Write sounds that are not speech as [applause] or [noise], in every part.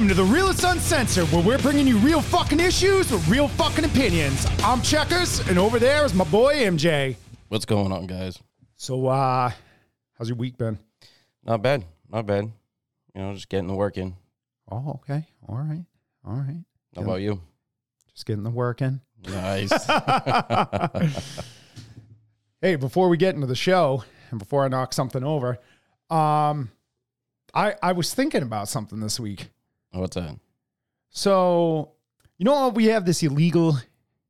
Welcome to the Realist Uncensored, where we're bringing you real fucking issues with real fucking opinions. I'm Checkers, and over there is my boy MJ. What's going on, guys? So, uh, how's your week been? Not bad. Not bad. You know, just getting the work in. Oh, okay. All right. All right. How about you? Just getting the work in. Nice. [laughs] Hey, before we get into the show and before I knock something over, um, I I was thinking about something this week. What's that? So, you know, we have this illegal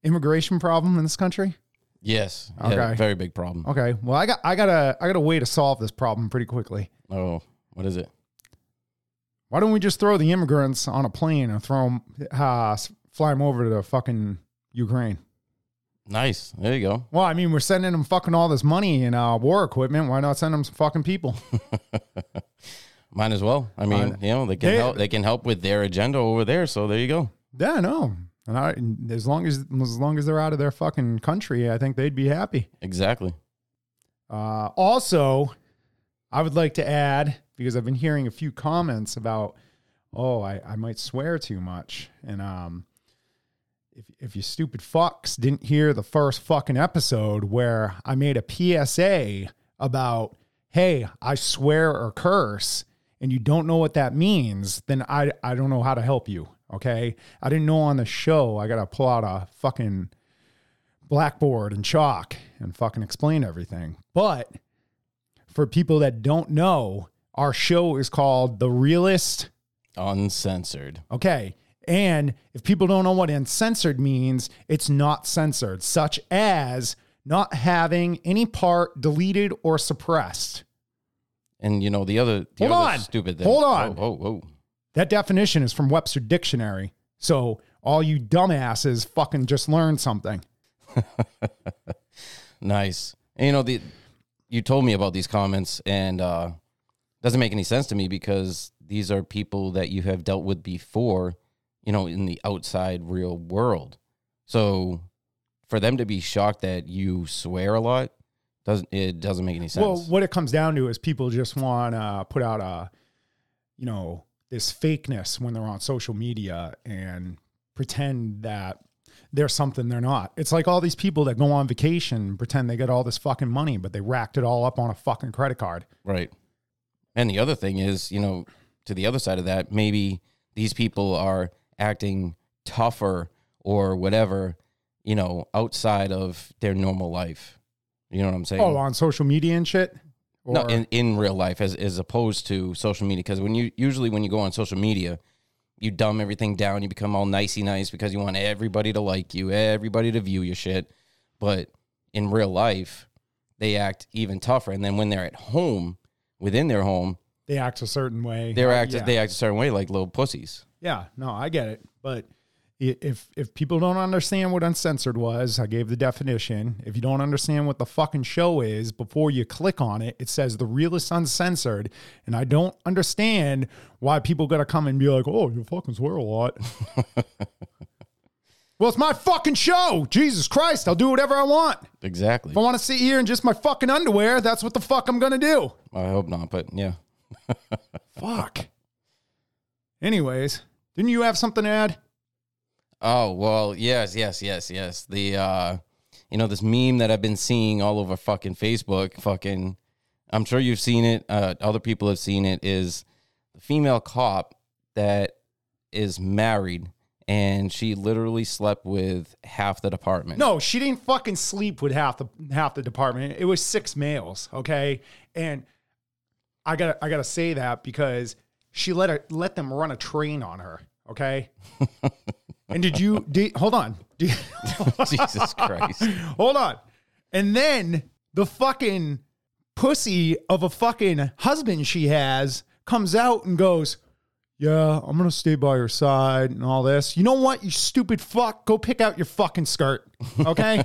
immigration problem in this country. Yes. Okay. Yeah, very big problem. Okay, well, I got I got a I got a way to solve this problem pretty quickly. Oh, what is it? Why don't we just throw the immigrants on a plane and throw them, uh, fly them over to the fucking Ukraine? Nice. There you go. Well, I mean, we're sending them fucking all this money and uh, war equipment. Why not send them some fucking people? [laughs] Might as well. I mean, you know, they can They- help. They can help with their agenda over there. So there you go. yeah, I know. And I, as long as as long as they're out of their fucking country, I think they'd be happy. Exactly. Uh, also, I would like to add because I've been hearing a few comments about, oh, I, I might swear too much, and um, if if you stupid fucks didn't hear the first fucking episode where I made a PSA about, hey, I swear or curse, and you don't know what that means, then I I don't know how to help you. Okay, I didn't know on the show. I gotta pull out a fucking blackboard and chalk and fucking explain everything. But for people that don't know, our show is called The Realist. Uncensored. Okay. And if people don't know what uncensored means, it's not censored, such as not having any part deleted or suppressed. And you know the other. The Hold other on. Stupid thing. Hold on. Whoa, whoa, whoa. That definition is from Webster Dictionary. So all you dumbasses fucking just learned something. [laughs] Nice. And you know the. You told me about these comments, and uh, doesn't make any sense to me because these are people that you have dealt with before. You know, in the outside real world. So, for them to be shocked that you swear a lot doesn't it doesn't make any sense. Well, what it comes down to is people just want to put out a, you know, this fakeness when they're on social media and pretend that they're something they're not. It's like all these people that go on vacation and pretend they get all this fucking money, but they racked it all up on a fucking credit card. Right. And the other thing is, you know, to the other side of that, maybe these people are acting tougher or whatever, you know, outside of their normal life. You know what I'm saying? Oh, on social media and shit. Or, no, in, in real life as as opposed to social media. Because when you usually when you go on social media, you dumb everything down, you become all nicey nice because you want everybody to like you, everybody to view your shit. But in real life, they act even tougher. And then when they're at home, within their home, they act a certain way. they're Uh, act yeah. they act a certain way like little pussies. Yeah, no, I get it. But if if people don't understand what uncensored was, I gave the definition. If you don't understand what the fucking show is, before you click on it, it says the realist uncensored. And I don't understand why people gotta come and be like, oh, you fucking swear a lot. [laughs] well, it's my fucking show. Jesus Christ, I'll do whatever I want. Exactly. If I want to sit here in just my fucking underwear, that's what the fuck I'm gonna do. I hope not, but yeah. [laughs] Fuck. Anyways, didn't you have something to add? Oh, well, yes, yes, yes, yes. The uh you know, this meme that I've been seeing all over fucking Facebook, fucking I'm sure you've seen it, uh other people have seen it is the female cop that is married and she literally slept with half the department. No, she didn't fucking sleep with half the half the department. It was six males, okay? And I got to I got to say that because she let her let them run a train on her, okay? [laughs] and did you did, hold on. Did- [laughs] Jesus Christ. hold on. And then the fucking pussy of a fucking husband she has comes out and goes, Yeah, I'm gonna stay by your side and all this. You know what, you stupid fuck? Go pick out your fucking skirt. Okay?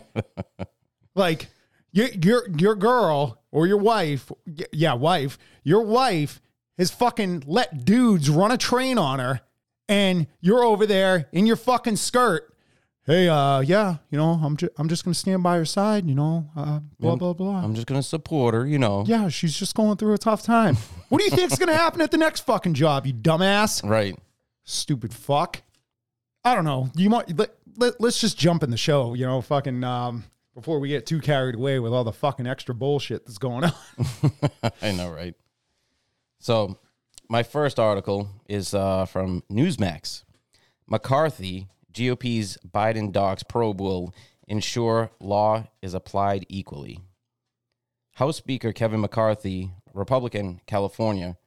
[laughs] like your your your girl or your wife, yeah, wife, your wife has fucking let dudes run a train on her, and you're over there in your fucking skirt. Hey, uh, yeah, you know, I'm just I'm just gonna stand by her side, you know, uh, blah blah blah. I'm just gonna support her, you know. yeah, she's just going through a tough time. what do you think's gonna happen at the next fucking job, you dumbass? Right. Stupid fuck. I don't know. You might let, let let's just jump in the show, you know, fucking um before we get too carried away with all the fucking extra bullshit that's going on. [laughs] I know, right? So, my first article is uh, from Newsmax. McCarthy, GOP's Biden docs probe will ensure law is applied equally. House Speaker Kevin McCarthy, Republican, California,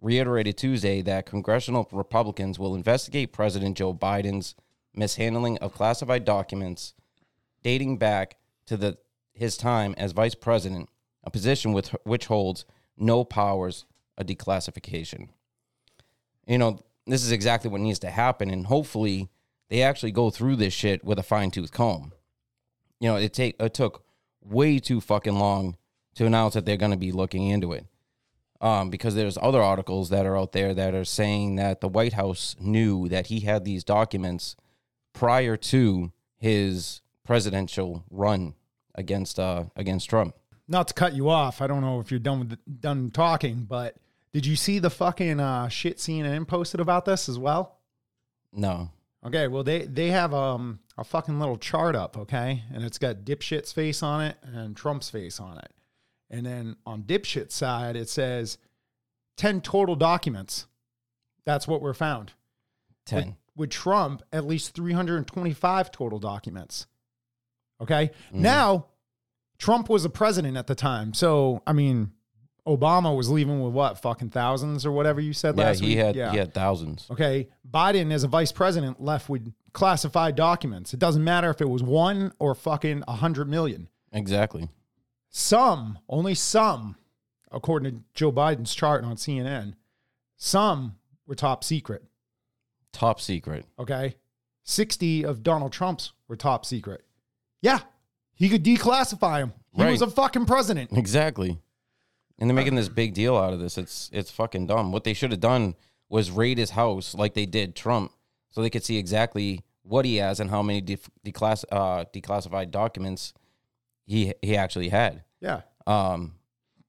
reiterated Tuesday that congressional Republicans will investigate President Joe Biden's mishandling of classified documents dating back to the his time as vice president, a position with which holds no powers of declassification. You know, this is exactly what needs to happen, and hopefully, they actually go through this shit with a fine tooth comb. You know, it take it took way too fucking long to announce that they're going to be looking into it. Um, because there's other articles that are out there that are saying that the White House knew that he had these documents prior to his presidential run against uh, against Trump. Not to cut you off, I don't know if you're done with the, done talking, but did you see the fucking uh, shit CNN posted about this as well? No, Okay, well they they have um a fucking little chart up, okay, and it's got dipshit's face on it and Trump's face on it, and then on dipshit's side it says ten total documents. That's what we're found. ten. With Trump, at least three hundred and twenty-five total documents. Okay, now Trump was a president at the time, so I mean, Obama was leaving with what fucking thousands or whatever you said Yeah, last he week. had he had thousands. Okay. Biden, as a vice president, left with classified documents. It doesn't matter if it was one or fucking a hundred million. Exactly. Some, only some, according to Joe Biden's chart on CNN, some were top secret. Top secret. Okay. 60 of Donald Trump's were top secret. Yeah. He could declassify them. He Right. was a fucking president. Exactly. And they're making this big deal out of this. It's it's fucking dumb. What they should have done was raid his house like they did Trump, so they could see exactly what he has and how many def- declass uh, declassified documents he he actually had. Yeah. Um,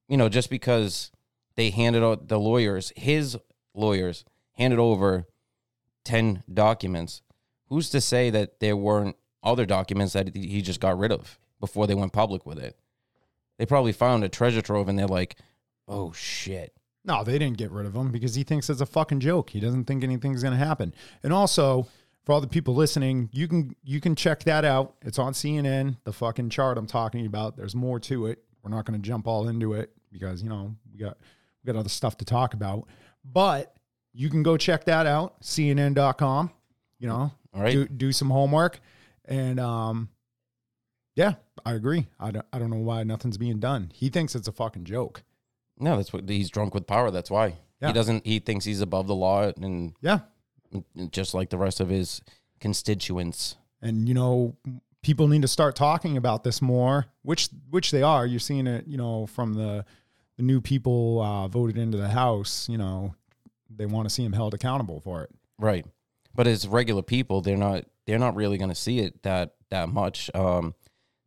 you know, just because they handed out the lawyers, his lawyers handed over ten documents. Who's to say that there weren't other documents that he just got rid of before they went public with it? They probably found a treasure trove and they're like, "Oh shit." No, they didn't get rid of him because he thinks it's a fucking joke. He doesn't think anything's going to happen. And also, for all the people listening, you can you can check that out. It's on CNN, the fucking chart I'm talking about. There's more to it. We're not going to jump all into it because, you know, we got we got other stuff to talk about. But you can go check that out, cnn.com, you know. All right. Do do some homework and um yeah, I agree. I don't, I don't know why nothing's being done. He thinks it's a fucking joke. No, that's what he's drunk with power. That's why Yeah. he doesn't. He thinks he's above the law, and Yeah. just like the rest of his constituents. and you know people need to start talking about this more which which they are you're seeing it you know from the the new people uh, voted into the house you know they want to see him held accountable for it Right. But as regular people, they're not they're not really going to see it that that much. Um,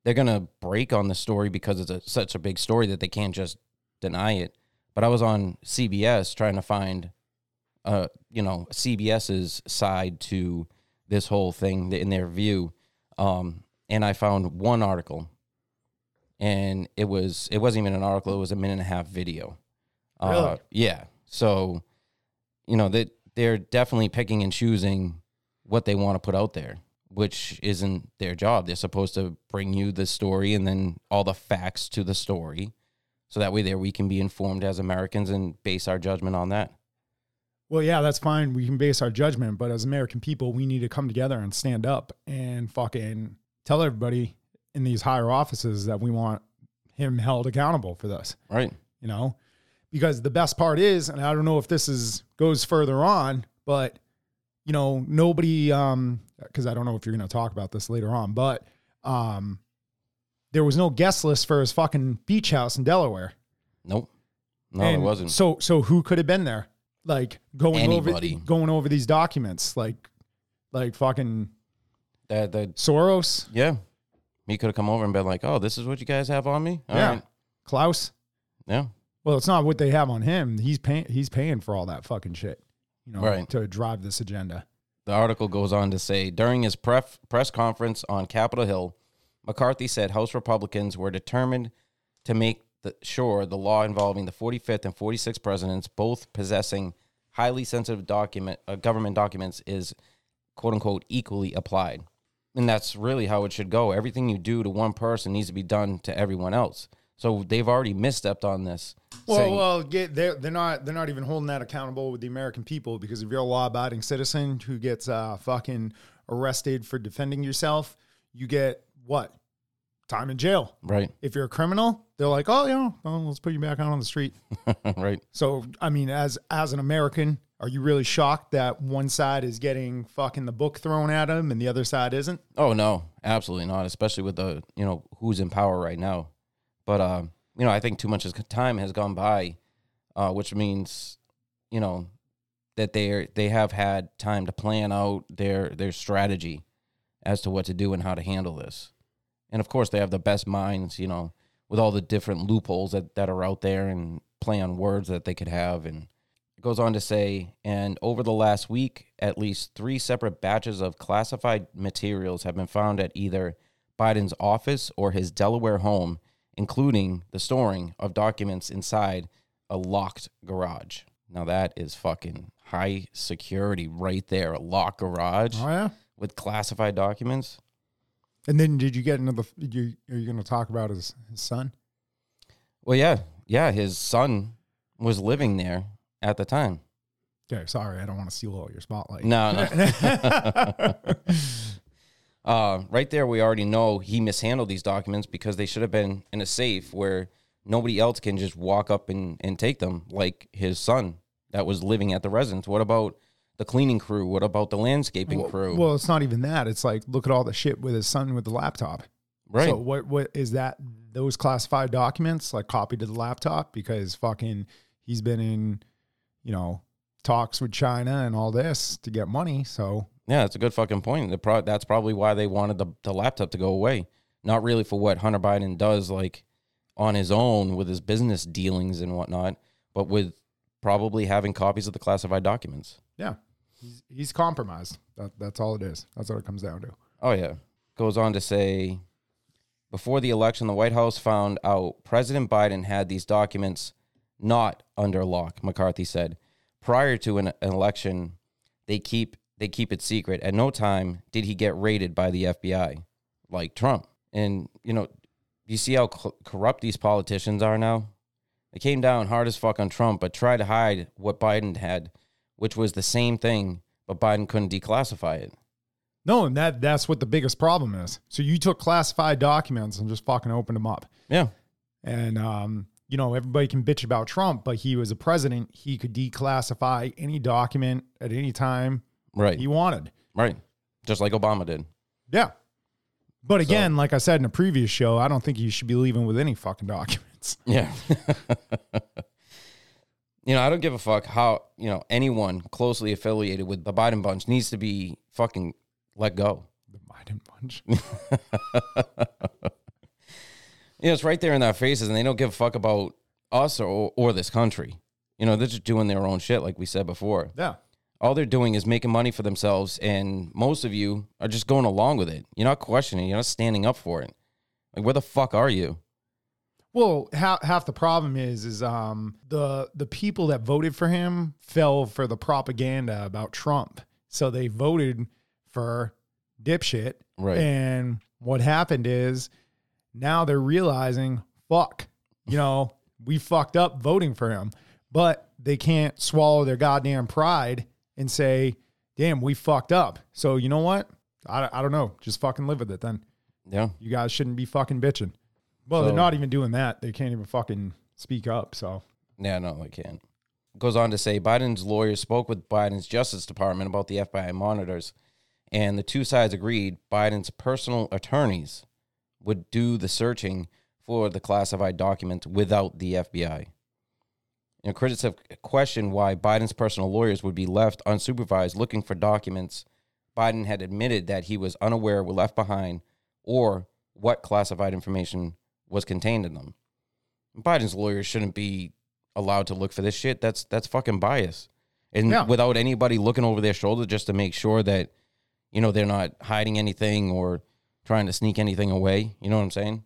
they're going to break on the story because it's a, such a big story that they can't just deny it. But I was on CBS trying to find, uh, you know, CBS's side to this whole thing in their view, um, and I found one article, and it was it wasn't even an article; it was a minute and a half video. Uh, Really? yeah. So, you know that they're definitely picking and choosing what they want to put out there, which isn't their job. They're supposed to bring you the story and then all the facts to the story, so that way there we can be informed as Americans and base our judgment on that. well yeah that's fine we can base our judgment but as american people we need to come together and stand up and fucking tell everybody in these higher offices that we want him held accountable for this Right. you know because the best part is and i don't know if this is goes further on but you know nobody um because i don't know if you're going to talk about this later on but um there was no guest list for his fucking beach house in delaware Nope. No, it wasn't. so so who could have been there like going Anybody. over going over these documents like like fucking That that soros yeah. He could have come over and been like, "Oh, this is what you guys have on me." All Yeah. right. klaus Yeah. well it's not what they have on him he's paying he's paying for all that fucking shit you know, Right. to drive this agenda. The article goes on to say during his pref- press conference on Capitol Hill, McCarthy said House Republicans were determined to make the, sure the law involving the 45th and 46th presidents, both possessing highly sensitive document uh, government documents, is quote unquote equally applied. And that's really how it should go. Everything you do to one person needs to be done to everyone else. So they've already misstepped on this. Well, saying- well, get, they're they're not they're not even holding that accountable with the American people because if you're a law-abiding citizen who gets uh, fucking arrested for defending yourself, you get what time in jail. right, If you're a criminal, they're like, oh, yeah, well, let's put you back out on the street. [laughs] right. So, I mean, as as an American, are you really shocked that one side is getting fucking the book thrown at them and the other side isn't? Oh no, absolutely not. Especially with the you know who's in power right now. But uh, you know, I think too much time has gone by, uh, which means you know that they they have had time to plan out their their strategy as to what to do and how to handle this. And of course, they have the best minds. You know, with all the different loopholes that that are out there and play on words that they could have and it goes on to say, and over the last week, at least three separate batches of classified materials have been found at either Biden's office or his Delaware home, including the storing of documents inside a locked garage. Now, that is fucking high security right there. A locked garage Oh yeah. with classified documents. And then did you get into the? You, are you going to talk about his, his son? Well, yeah, yeah, his son was living there at the time. Okay, sorry, I don't want to steal all your spotlight. No, no. [laughs] [laughs] uh, right there, we already know he mishandled these documents because they should have been in a safe where nobody else can just walk up and, and take them, like his son that was living at the residence. What about the cleaning crew? What about the landscaping well, crew? well, it's not even that. It's like look at all the shit with his son with the laptop. right. So what what is that? Those classified documents like copied to the laptop because fucking he's been in, you know, talks with China and all this to get money. So Yeah, that's a good fucking point. The pro- that's probably why they wanted the, the laptop to go away. Not really for what Hunter Biden does, like on his own with his business dealings and whatnot, but with probably having copies of the classified documents. yeah, he's he's compromised. That, that's all it is. That's what it comes down to. Oh, yeah. Goes on to say before the election, the White House found out President Biden had these documents not under lock, McCarthy said. Prior to an, an election, they keep they keep it secret. At no time did he get raided by the FBI like Trump. And you know, you see how co- corrupt these politicians are now? They came down hard as fuck on Trump, but tried to hide what Biden had, which was the same thing, but Biden couldn't declassify it. No, and that that's what the biggest problem is. So you took classified documents and just fucking opened them up. Yeah. And um, you know, everybody can bitch about Trump, but he was a president. He could declassify any document at any time Right. he wanted. Right. Just like Obama did. Yeah. But again, like I said in a previous show, I don't think you should be leaving with any fucking documents. [laughs] Yeah. you know, I don't give a fuck how, you know, anyone closely affiliated with the Biden bunch needs to be fucking let go. The Biden bunch. [laughs] You know, it's right there in their faces and they don't give a fuck about us or, or this country. You know, they're just doing their own shit, like we said before. Yeah. All they're doing is making money for themselves, and most of you are just going along with it. You're not questioning, you're not standing up for it. Like, where the fuck are you? Well, half, half the problem is is um the the people that voted for him fell for the propaganda about Trump. So they voted for dipshit. Right. And what happened is now they're realizing, fuck, you know, we fucked up voting for him. But they can't swallow their goddamn pride and say, damn, we fucked up. So you know what? I, I don't know. Just fucking live with it then. Yeah. You guys shouldn't be fucking bitching. Well, So- they're not even doing that. They can't even fucking speak up. So Yeah, no, they can't. Goes on to say Biden's lawyers spoke with Biden's Justice Department about the FBI monitors, and the two sides agreed Biden's personal attorneys would do the searching for the classified documents without the FBI. You know, critics have questioned why Biden's personal lawyers would be left unsupervised looking for documents Biden had admitted that he was unaware were left behind or what classified information was contained in them. Biden's lawyers shouldn't be allowed to look for this shit. That's that's fucking bias. and Yeah. without anybody looking over their shoulder just to make sure that you know they're not hiding anything or trying to sneak anything away. You know what I'm saying?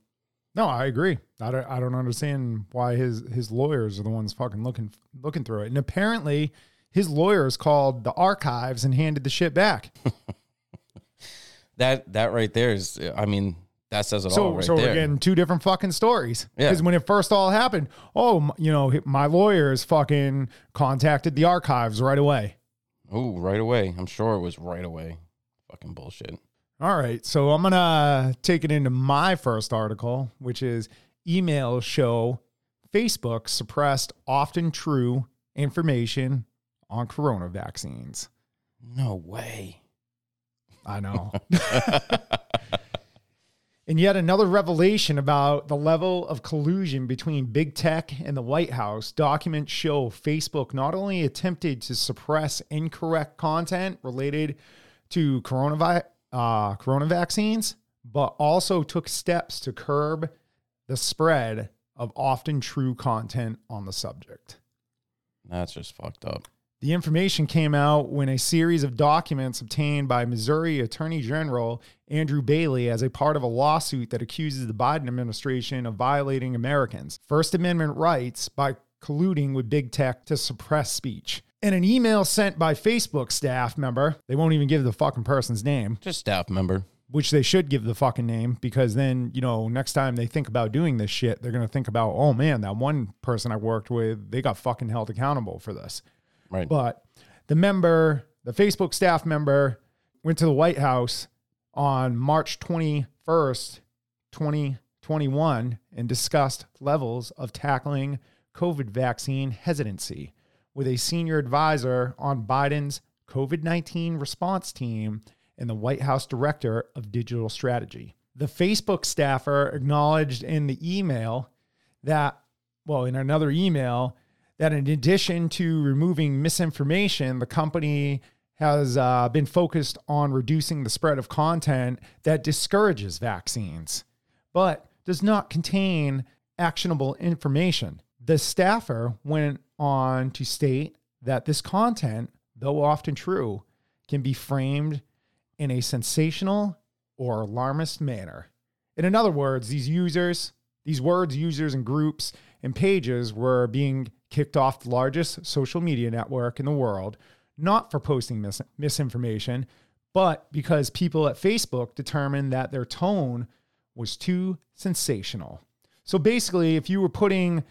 No, I agree. I don't, I don't understand why his his lawyers are the ones fucking looking looking through it. And apparently, his lawyers called the archives and handed the shit back. [laughs] That that right there is, I mean, that says it all So right so there. we're getting two different fucking stories. Yeah. Because when it first all happened, oh, you know, my lawyers fucking contacted the archives right away. Oh, right away. I'm sure it was right away. Fucking bullshit. All right. So I'm going to take it into my first article, which is emails show Facebook suppressed often true information on corona vaccines. No way. I know. [laughs] [laughs] and yet another revelation about the level of collusion between big tech and the White House. Documents show Facebook not only attempted to suppress incorrect content related to coronavirus, uh, corona vaccines, but also took steps to curb the spread of often true content on the subject. That's just fucked up. The information came out when a series of documents obtained by Missouri Attorney General Andrew Bailey as a part of a lawsuit that accuses the Biden administration of violating Americans' First Amendment rights by colluding with big tech to suppress speech. In an email sent by Facebook staff member, they won't even give the fucking person's name, Just staff member. which they should give the fucking name because then, you know, next time they think about doing this shit, they're going to think about, oh man, that one person I worked with, they got fucking held accountable for this. Right. But the member, the Facebook staff member, went to the White House on March 21st, 2021, and discussed levels of tackling COVID vaccine hesitancy with a senior advisor on Biden's COVID 19 response team and the White House director of digital strategy. The Facebook staffer acknowledged in the email that, well, in another email, that in addition to removing misinformation, the company has uh, been focused on reducing the spread of content that discourages vaccines, but does not contain actionable information. The staffer went on to state that this content, though often true, can be framed in a sensational or alarmist manner. In other words, these users, these words, users, and groups and pages were being kicked off the largest social media network in the world, not for posting mis- misinformation, but because people at Facebook determined that their tone was too sensational. So basically, if you were putting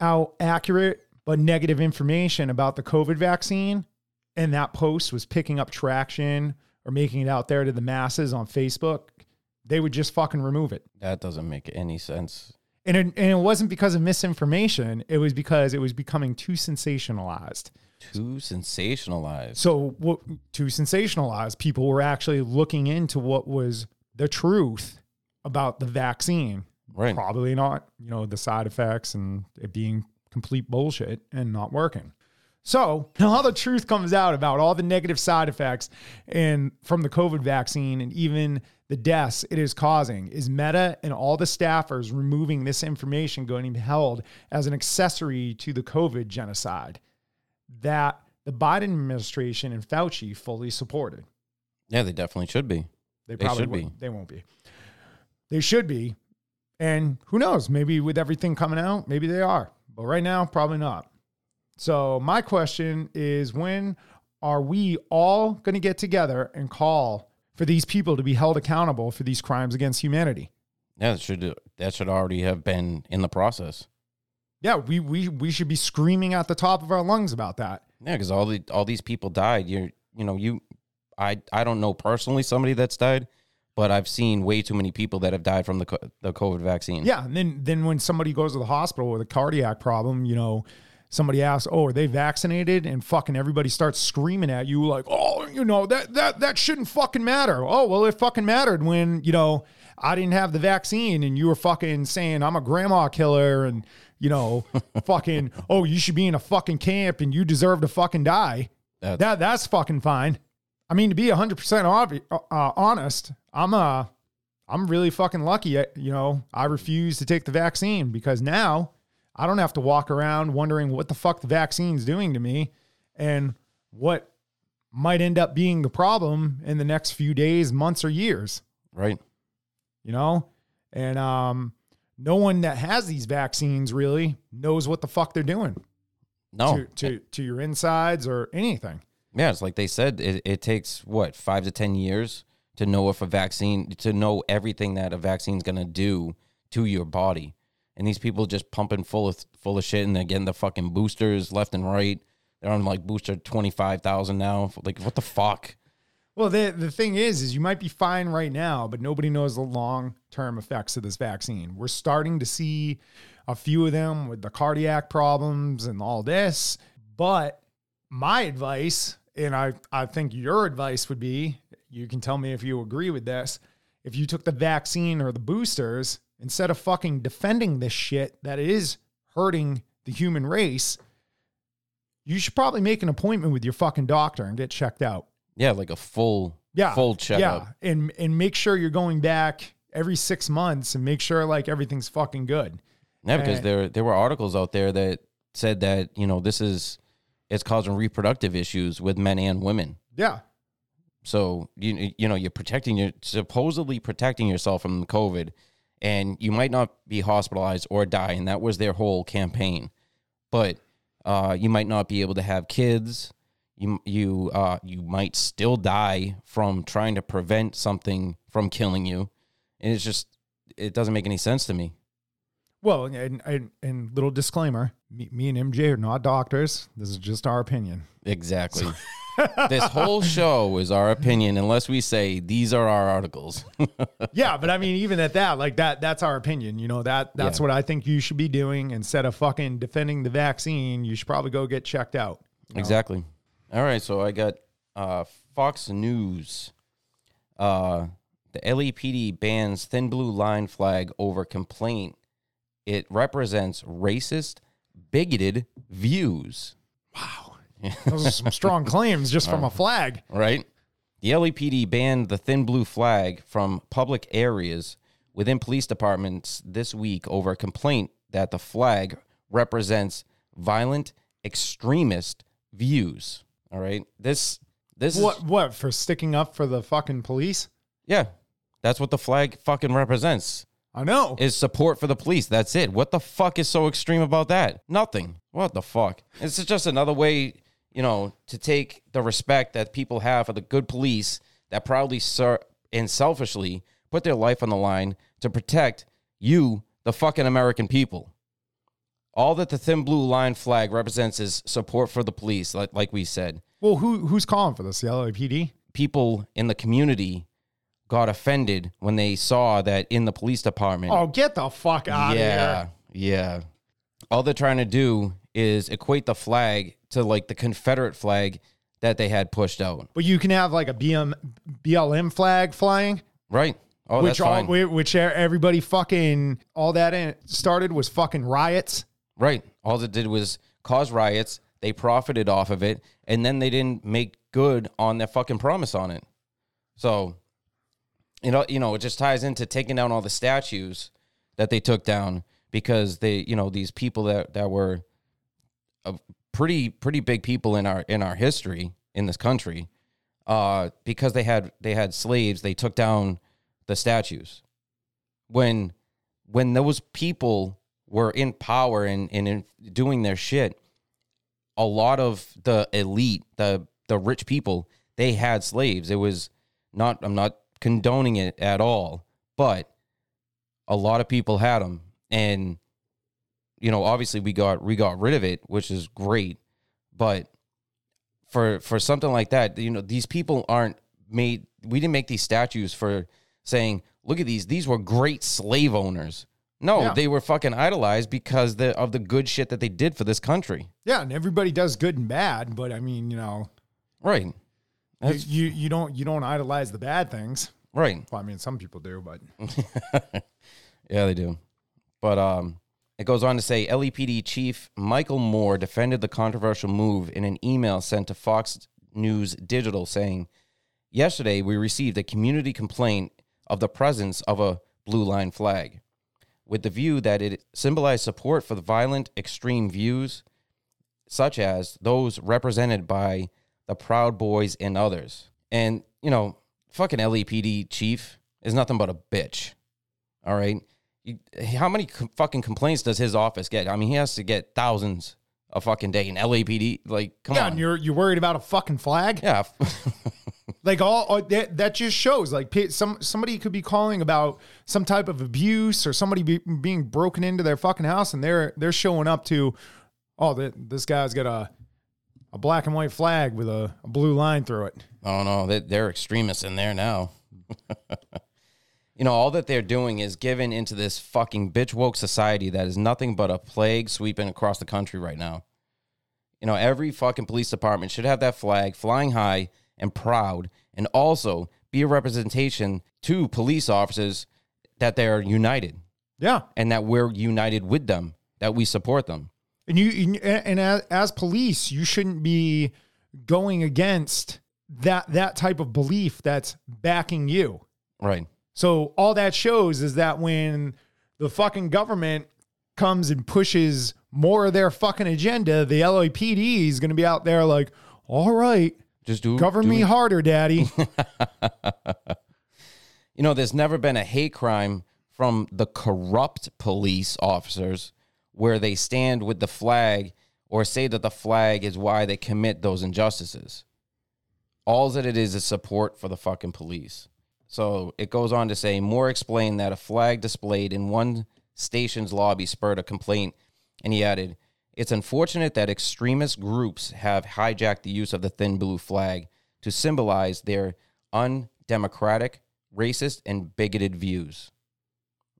out accurate but negative information about the COVID vaccine, and that post was picking up traction or making it out there to the masses on Facebook, they would just fucking remove it. That doesn't make any sense. And it, and it wasn't because of misinformation, it was because it was becoming too sensationalized. Too sensationalized. So, what, too sensationalized, people were actually looking into what was the truth about the vaccine. Right. Probably not, you know, the side effects and it being complete bullshit and not working. So now [laughs] all the truth comes out about all the negative side effects and from the COVID vaccine and even the deaths it is causing. Is Meta and all the staffers removing this information going to be held as an accessory to the COVID genocide that the Biden administration and Fauci fully supported? Yeah, they definitely should be. They They probably should be. won't. They won't be. They should be. And who knows? Maybe with everything coming out, maybe they are. But right now, probably not. So my question is when are we all going to get together and call for these people to be held accountable for these crimes against humanity? Yeah, that should that should already have been in the process. Yeah, we we we should be screaming at the top of our lungs about that. Yeah, because all the all these people died. You you know you, I I don't know personally somebody that's died, but I've seen way too many people that have died from the co- the COVID vaccine. Yeah, and then then when somebody goes to the hospital with a cardiac problem, you know, somebody asks, "Oh, are they vaccinated?" and fucking everybody starts screaming at you like, "Oh, you know, that that that shouldn't fucking matter." Oh, well, it fucking mattered when, you know, I didn't have the vaccine and you were fucking saying I'm a grandma killer and, you know, [laughs] fucking, "Oh, you should be in a fucking camp and you deserve to fucking die." That's- that that's fucking fine. I mean, to be 100% obvi- uh, honest, I'm uh I'm really fucking lucky. uh, You know, I refuse to take the vaccine because now I don't have to walk around wondering what the fuck the vaccine's doing to me and what might end up being the problem in the next few days, months, or years. Right. You know, and um, no one that has these vaccines really knows what the fuck they're doing No. to, to to your insides or anything. Yeah, it's like they said, it, it takes what five to ten years to know if a vaccine to know everything that a vaccine's gonna do to your body. And these people just pumping full of full of shit, and they're getting the fucking boosters left and right. They're on like booster twenty five thousand now. Like what the fuck? Well, the the thing is, is you might be fine right now, but nobody knows the long term effects of this vaccine. We're starting to see a few of them with the cardiac problems and all this. But my advice, and I I think your advice would be, you can tell me if you agree with this. If you took the vaccine or the boosters, instead of fucking defending this shit that is hurting the human race, you should probably make an appointment with your fucking doctor and get checked out. Yeah, like a full Yeah. full checkup. Yeah. And and make sure you're going back every six months and make sure like everything's fucking good. Yeah, because Uh, there there were articles out there that said that you know this is it's causing reproductive issues with men and women. Yeah. So you you know you're protecting your supposedly protecting yourself from COVID, and you might not be hospitalized or die, and that was their whole campaign. But uh, you might not be able to have kids. You you uh, you might still die from trying to prevent something from killing you, and it's just it doesn't make any sense to me. Well, and, and, and little disclaimer me, me and MJ are not doctors. This is just our opinion. Exactly. [laughs] this whole show is our opinion, unless we say these are our articles. [laughs] yeah, but I mean, even at that, like that, that's our opinion. You know, that that's Yeah. what I think you should be doing instead of fucking defending the vaccine. You should probably go get checked out. Exactly. All right, so I got uh, Fox News. Uh, the LAPD bans thin blue line flag over complaint. It represents racist, bigoted views. Wow. Those are some strong [laughs] claims just from a uh, flag. Right? The LAPD banned the thin blue flag from public areas within police departments this week over a complaint that the flag represents violent extremist views. All right. This this is What what for sticking up for the fucking police? Yeah. That's what the flag fucking represents. I know. Is support for the police. That's it. What the fuck is so extreme about that? Nothing. What the fuck? It's just another way, you know, to take the respect that people have for the good police that proudly ser- and selfishly put their life on the line to protect you, the fucking American people. All that the thin blue line flag represents is support for the police, like, like we said. well, who who's calling for this? The LAPD? People in the community got offended when they saw that in the police department. Oh, get the fuck out yeah, of here. yeah. All they're trying to do is equate the flag to like the Confederate flag that they had pushed out. But you can have like a BM, BLM flag flying, Right. Oh, which that's all fine. which everybody fucking all that started was fucking riots. right. All it did was cause riots. They profited off of it, and then they didn't make good on their fucking promise on it. So, you know, you know, it just ties into taking down all the statues that they took down because they, you know, these people that that were uh, pretty pretty big people in our in our history in this country, uh, because they had they had slaves, they took down the statues. When when those people were in power and, and in doing their shit, a lot of the elite, the the rich people, they had slaves. It was not I'm not condoning it at all, but a lot of people had them and you know, obviously we got we got rid of it, which is great. But for for something like that, you know, these people aren't made we didn't make these statues for saying, look at these, these were great slave owners. No, Yeah. they were fucking idolized because the, of the good shit that they did for this country. Yeah, and everybody does good and bad, but I mean, you know, Right. You, That's you you don't you don't idolize the bad things. right. Well, I mean, some people do, but [laughs] Yeah, they do. But um, it goes on to say LAPD Chief Michael Moore defended the controversial move in an email sent to Fox News Digital saying, Yesterday, we received a community complaint of the presence of a blue line flag. With the view that it symbolized support for the violent, extreme views, such as those represented by the Proud Boys and others. And, you know, fucking LAPD chief is nothing but a bitch. All right. How many fucking complaints does his office get? I mean, he has to get thousands a fucking day in LAPD. Like, come Yeah, on. and you're you're worried about a fucking flag? yeah. [laughs] Like all, that, that just shows like some somebody could be calling about some type of abuse or somebody be, being broken into their fucking house and they're they're showing up to oh that this guy's got a a black and white flag with a, a blue line through it. Oh no, they, they're extremists in there now. [laughs] you know, all that they're doing is giving into this fucking bitch woke society that is nothing but a plague sweeping across the country right now. You know, every fucking police department should have that flag flying high and proud, and also be a representation to police officers that they are united Yeah. and that we're united with them, that we support them. And you and as, as police, you shouldn't be going against that that type of belief that's backing you. Right. So all that shows is that when the fucking government comes and pushes more of their fucking agenda, the LAPD is going to be out there like, "All right, Just do govern do me harder, daddy." [laughs] You know, there's never been a hate crime from the corrupt police officers where they stand with the flag or say that the flag is why they commit those injustices. All that it is is support for the fucking police. So it goes on to say, Moore explained that a flag displayed in one station's lobby spurred a complaint, and he added, It's unfortunate that extremist groups have hijacked the use of the thin blue flag to symbolize their undemocratic, racist, and bigoted views.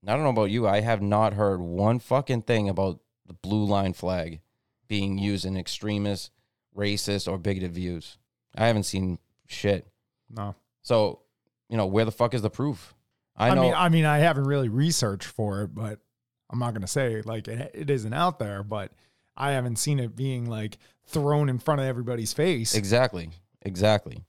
I don't know about you, I have not heard one fucking thing about the blue line flag being used in extremist, racist, or bigoted views. I haven't seen shit. no. So, you know, where the fuck is the proof? I I, know. mean, I mean, I haven't really researched for it, but I'm not going to say like it, it isn't out there, but I haven't seen it being like thrown in front of everybody's face. exactly. Exactly.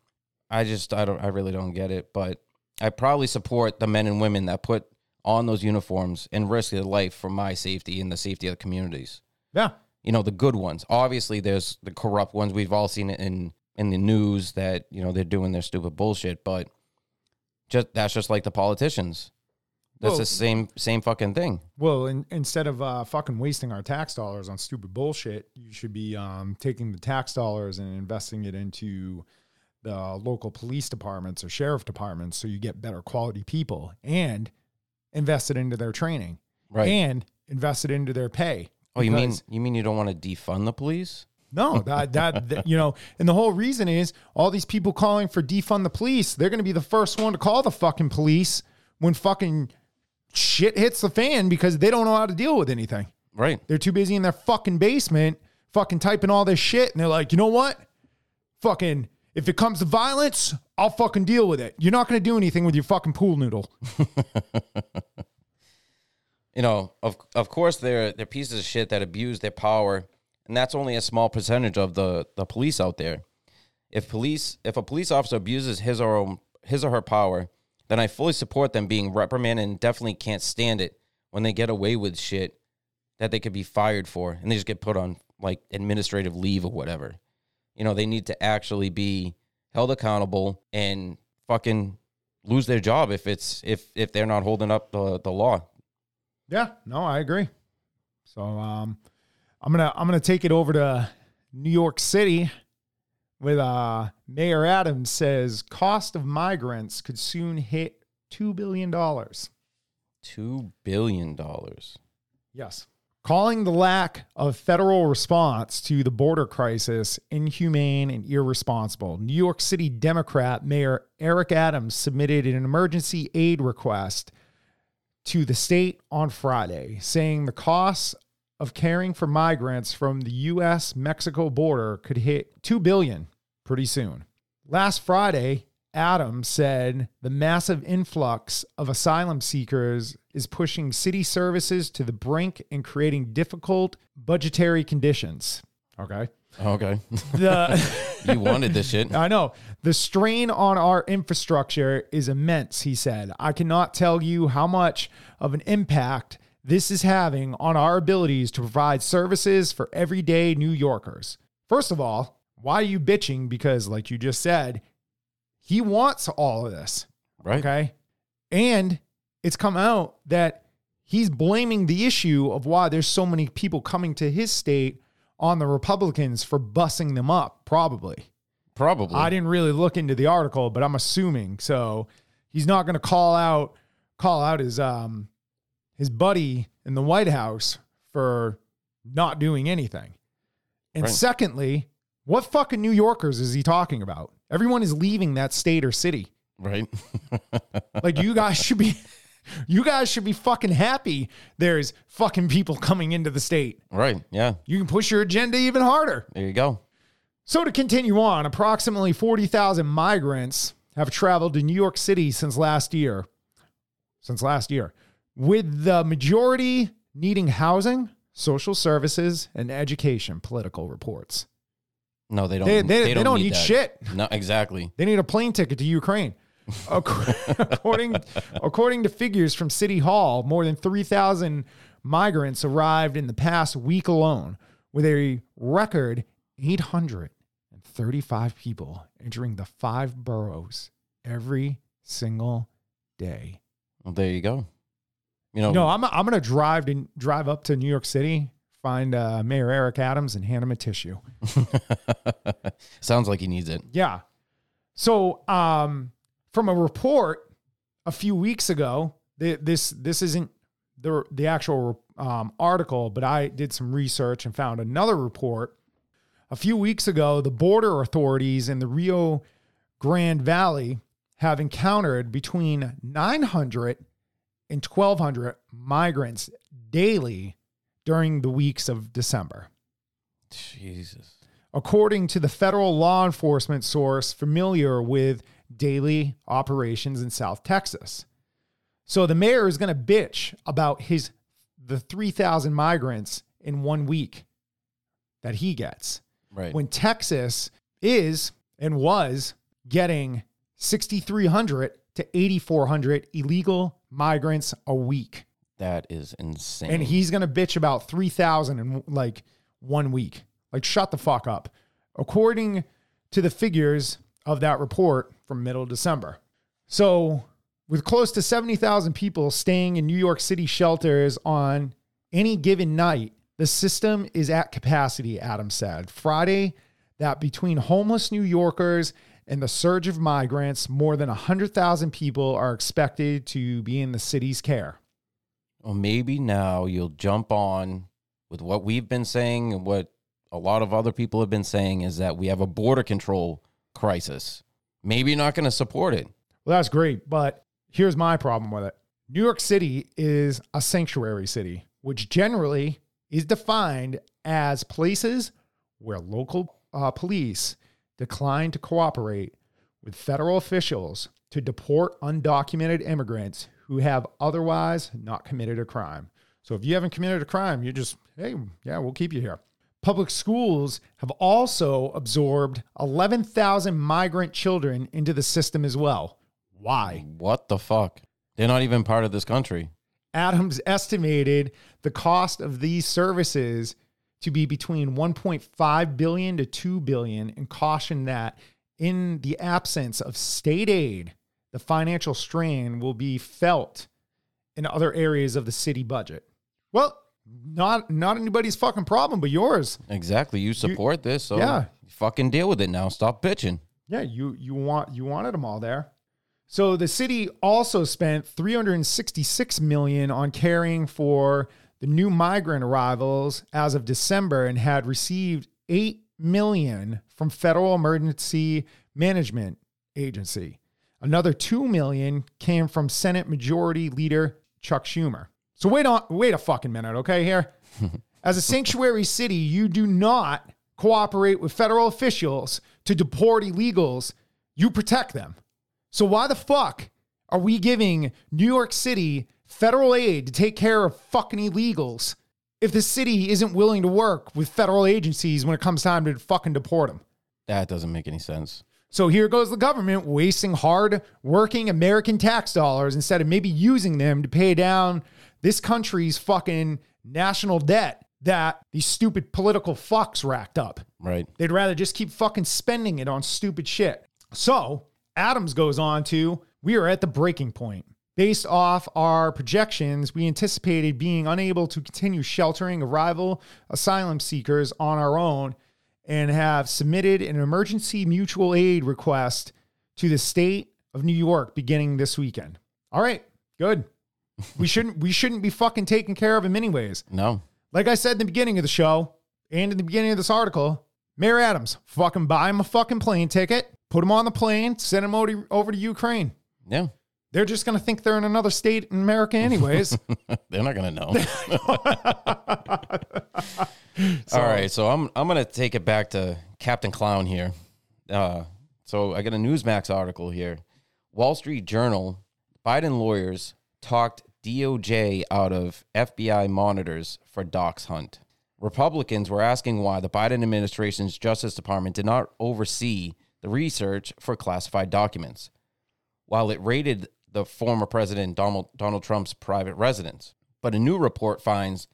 I just, I don't, I really don't get it. But I probably support the men and women that put on those uniforms and risk their life for my safety and the safety of the communities. yeah. you know the good ones. Obviously there's the corrupt ones. We've all seen it in in the news that you know they're doing their stupid bullshit but just that's just like the politicians. That's Well- the same same fucking thing. Well, in, instead of uh, fucking wasting our tax dollars on stupid bullshit, you should be um, taking the tax dollars and investing it into the local police departments or sheriff departments so you get better quality people. And invest it into their training right and invested into their pay. oh you mean you mean you don't want to defund the police No, that, that, that- you know, and the whole reason is all these people calling for defund the police. They're going to be the first one to call the fucking police when fucking shit hits the fan because they don't know how to deal with anything. right They're too busy in their fucking basement, fucking typing all this shit, and they're like, you know what? Fucking, if it comes to violence, I'll fucking deal with it. You're not going to do anything with your fucking pool noodle. [laughs] you know of of course they're they're pieces of shit that abuse their power and that's only a small percentage of the the police out there if police if a police officer abuses his or own, his or her power then i fully support them being reprimanded and definitely can't stand it when they get away with shit that they could be fired for and they just get put on like administrative leave or whatever you know they need to actually be held accountable and fucking lose their job if it's if if they're not holding up the the law Yeah, no, I agree. So um I'm gonna I'm gonna take it over to New York City with uh Mayor Adams says cost of migrants could soon hit two billion dollars. Two billion dollars. Yes. Calling the lack of federal response to the border crisis inhumane and irresponsible, New York City Democrat Mayor Eric Adams submitted an emergency aid request to the state on Friday, saying the costs of caring for migrants from the US Mexico border could hit 2 billion pretty soon. Last Friday, Adams said the massive influx of asylum seekers is pushing city services to the brink and creating difficult budgetary conditions. Okay. Okay. The [laughs] you wanted this shit. I know. The strain on our infrastructure is immense, he said. I cannot tell you how much of an impact this is having on our abilities to provide services for everyday New Yorkers. First of all, why are you bitching? Because, like you just said, he wants all of this. Right. Okay. And it's come out that he's blaming the issue of why there's so many people coming to his state on the Republicans for bussing them up, probably. Probably. I didn't really look into the article, but I'm assuming. So he's not going to call out call out his um his buddy in the White House for not doing anything. And Right. secondly, what fucking New Yorkers is he talking about? Everyone is leaving that state or city. right. [laughs] Like you guys should be [laughs] you guys should be fucking happy there's fucking people coming into the state. right. Yeah. You can push your agenda even harder. There you go. So to continue on, approximately 40,000 migrants have traveled to New York City since last year. Since last year, with the majority needing housing, social services, and education, Politico reports. No, they don't. They, they, they, don't, need, that. shit. No, exactly. They need a plane ticket to Ukraine. [laughs] [laughs] According, according to figures from City Hall, more than 3,000 migrants arrived in the past week alone, with a record 835 people entering the five boroughs every single day. Well, there you go. You know, No, I'm, I'm going to drive to drive up to New York City, find uh, Mayor Eric Adams, and hand him a tissue. [laughs] sounds like he needs it. Yeah. So, um, from a report a few weeks ago, th- this this isn't the the actual um, article, but I did some research and found another report. A few weeks ago, the border authorities in the Rio Grande Valley have encountered between 900 and 1,200 migrants daily during the weeks of December Jesus. according to the federal law enforcement source familiar with daily operations in South Texas. So the mayor is going to bitch about his the 3,000 migrants in one week that he gets. Right. When Texas is and was getting 6,300 to 8,400 illegal migrants a week. That is insane. And he's going to bitch about 3,000 in like one week. Like, shut the fuck up. According to the figures of that report from middle December. So, with close to 70,000 people staying in New York City shelters on any given night, the system is at capacity, Adam said. Friday, that between homeless New Yorkers and the surge of migrants, more than 100,000 people are expected to be in the city's care. Well, maybe now you'll jump on with what we've been saying and what a lot of other people have been saying is that we have a border control crisis. Maybe you're not going to support it. Well, that's great, but here's my problem with it. New York City is a sanctuary city, which generally is defined as places where local uh, police decline to cooperate with federal officials to deport undocumented immigrants who have otherwise not committed a crime. So if you haven't committed a crime, you just, hey, yeah, we'll keep you here. Public schools have also absorbed 11,000 migrant children into the system as well. Why? What the fuck? They're not even part of this country. Adams estimated the cost of these services to be between 1.5 billion to 2 billion and cautioned that in the absence of state aid, the financial strain will be felt in other areas of the city budget. Well, not not anybody's fucking problem but yours. Exactly. You support this, so yeah. fucking deal with it now. Stop bitching. Yeah, you you want you wanted them all there. So the city also spent 366 million on caring for the new migrant arrivals as of December and had received 8 million from Federal Emergency Management Agency. Another 2 million came from Senate Majority Leader Chuck Schumer. So wait on wait a fucking minute, okay here. [laughs] As a sanctuary city, you do not cooperate with federal officials to deport illegals. You protect them. So why the fuck are we giving New York City federal aid to take care of fucking illegals if the city isn't willing to work with federal agencies when it comes time to fucking deport them? That doesn't make any sense. So here goes the government wasting hard working American tax dollars instead of maybe using them to pay down this country's fucking national debt that these stupid political fucks racked up. Right. They'd rather just keep fucking spending it on stupid shit. So Adams goes on to We are at the breaking point. Based off our projections, we anticipated being unable to continue sheltering arrival asylum seekers on our own and have submitted an emergency mutual aid request to the state of New York beginning this weekend. All right, good. we [laughs] shouldn't we shouldn't be fucking taking care of them anyways. No. Like I said in the beginning of the show and in the beginning of this article, Mayor Adams, fucking buy him a fucking plane ticket, put him on the plane, send him over, over to Ukraine. Yeah. They're just going to think they're in another state in America, anyways. [laughs] They're not gonna know. [laughs] All right, so I'm I'm gonna take it back to Captain Clown here. Uh, so I got a Newsmax article here. Wall Street Journal: Biden lawyers talked DOJ out of FBI monitors for docs hunt. Republicans were asking why the Biden administration's Justice Department did not oversee the research for classified documents, while it raided the former president Donald, Donald Trump's private residence. But a new report finds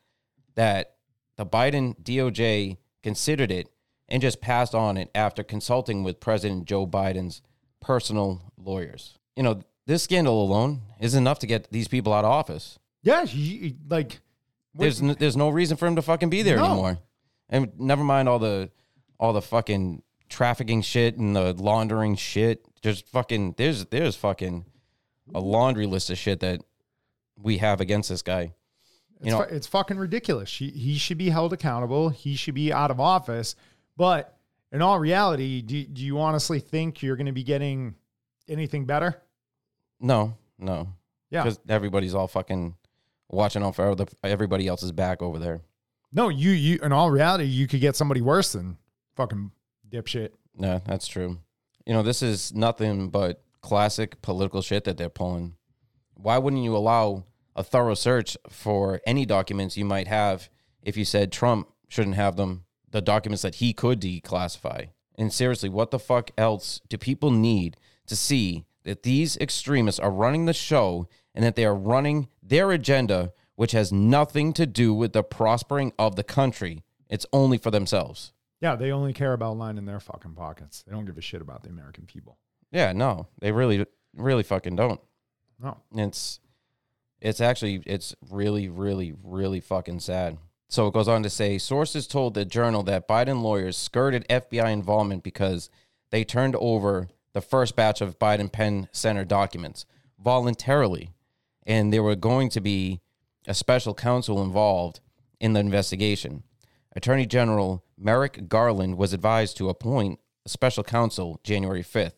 that the Biden DOJ considered it and just passed on it after consulting with President Joe Biden's personal lawyers. You know, this scandal alone is enough to get these people out of office. yeah, you, like There's n- there's no reason for him to fucking be there No. anymore. And never mind all the all the fucking trafficking shit and the laundering shit. Just fucking there's there's fucking a laundry list of shit that we have against this guy. It's, You know, fu- it's fucking ridiculous. He, he should be held accountable. He should be out of office. But in all reality, do, do you honestly think you're going to be getting anything better? no, no. Yeah. Because everybody's all fucking watching out for everybody else's back over there. No, you you in all reality, you could get somebody worse than fucking dipshit. Yeah, that's true. You know, this is nothing but classic political shit that they're pulling. Why wouldn't you allow a thorough search for any documents you might have if you said Trump shouldn't have them, the documents that he could declassify? And seriously, what the fuck else do people need to see that these extremists are running the show and that they are running their agenda, which has nothing to do with the prospering of the country? It's only for themselves. Yeah, they only care about lining their fucking pockets. They don't give a shit about the American people. Yeah, no, they really, really fucking don't. No. It's, it's actually, it's really, really, really fucking sad. So it goes on to say sources told the journal that Biden lawyers skirted FBI involvement because they turned over the first batch of Biden Penn Center documents voluntarily, and there were going to be a special counsel involved in the investigation. Attorney General Merrick Garland was advised to appoint a special counsel January 5th,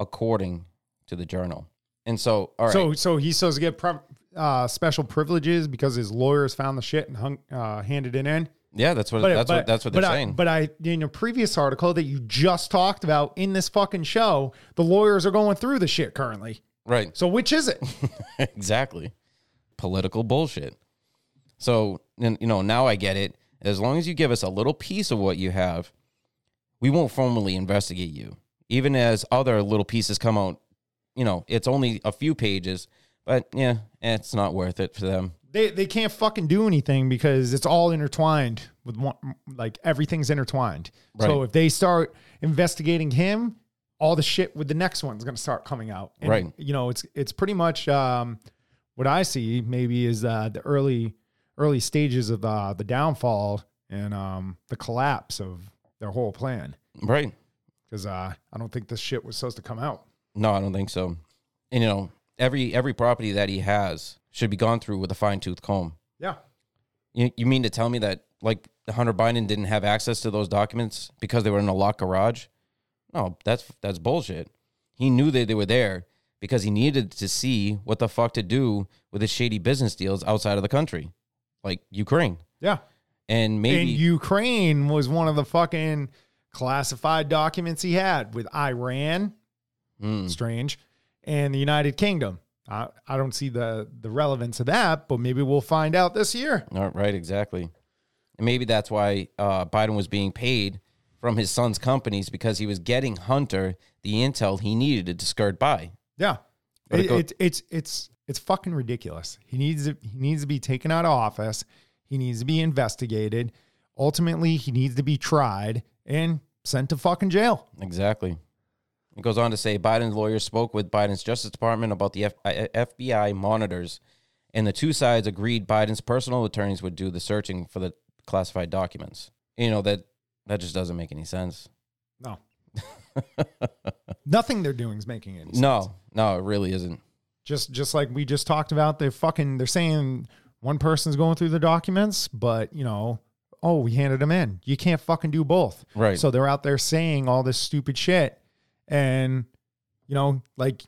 according to the journal. And so, all right. So so he's supposed to get pre- uh, special privileges because his lawyers found the shit and hung, uh, handed it in. yeah, that's what that's what that's what they're but saying. But I, in a previous article that you just talked about in this fucking show, the lawyers are going through the shit currently. right. So which is it? [laughs] exactly. Political bullshit. So, and, you know, now I get it. As long as you give us a little piece of what you have, we won't formally investigate you. Even as other little pieces come out, you know, it's only a few pages, but yeah, it's not worth it for them. they they can't fucking do anything because it's all intertwined with one like everything's intertwined. So if they start investigating him, all the shit with the next one's going to start coming out. And, Right. You know, it's it's pretty much um, what I see maybe is uh, the early early stages of uh, the downfall and um, the collapse of their whole plan. Right. Because uh, I don't think this shit was supposed to come out. No, I don't think so. And, you know, every every property that he has should be gone through with a fine tooth comb. Yeah. You, you mean to tell me that like Hunter Biden didn't have access to those documents because they were in a locked garage? No, that's that's bullshit. He knew that they were there because he needed to see what the fuck to do with his shady business deals outside of the country, like Ukraine. Yeah. And maybe And Ukraine was one of the fucking classified documents he had with Iran, Mm, strange, and the United Kingdom. I, I don't see the the relevance of that, but maybe we'll find out this year. all right, exactly. And maybe that's why uh, Biden was being paid from his son's companies because he was getting Hunter the intel he needed to skirt by. Yeah. It It, go- it's it's it's it's fucking ridiculous. He needs to, he needs to be taken out of office. He needs to be investigated. Ultimately, he needs to be tried and sent to fucking jail. Exactly. It goes on to say Biden's lawyers spoke with Biden's Justice Department about the F- FBI monitors, and the two sides agreed Biden's personal attorneys would do the searching for the classified documents. You know that that just doesn't make any sense. No. [laughs] Nothing they're doing is making any sense. No, no, it really isn't. Just just like we just talked about, they're fucking they're saying one person's going through the documents, but you know, oh, we handed them in. You can't fucking do both. Right. So they're out there saying all this stupid shit. And, you know, like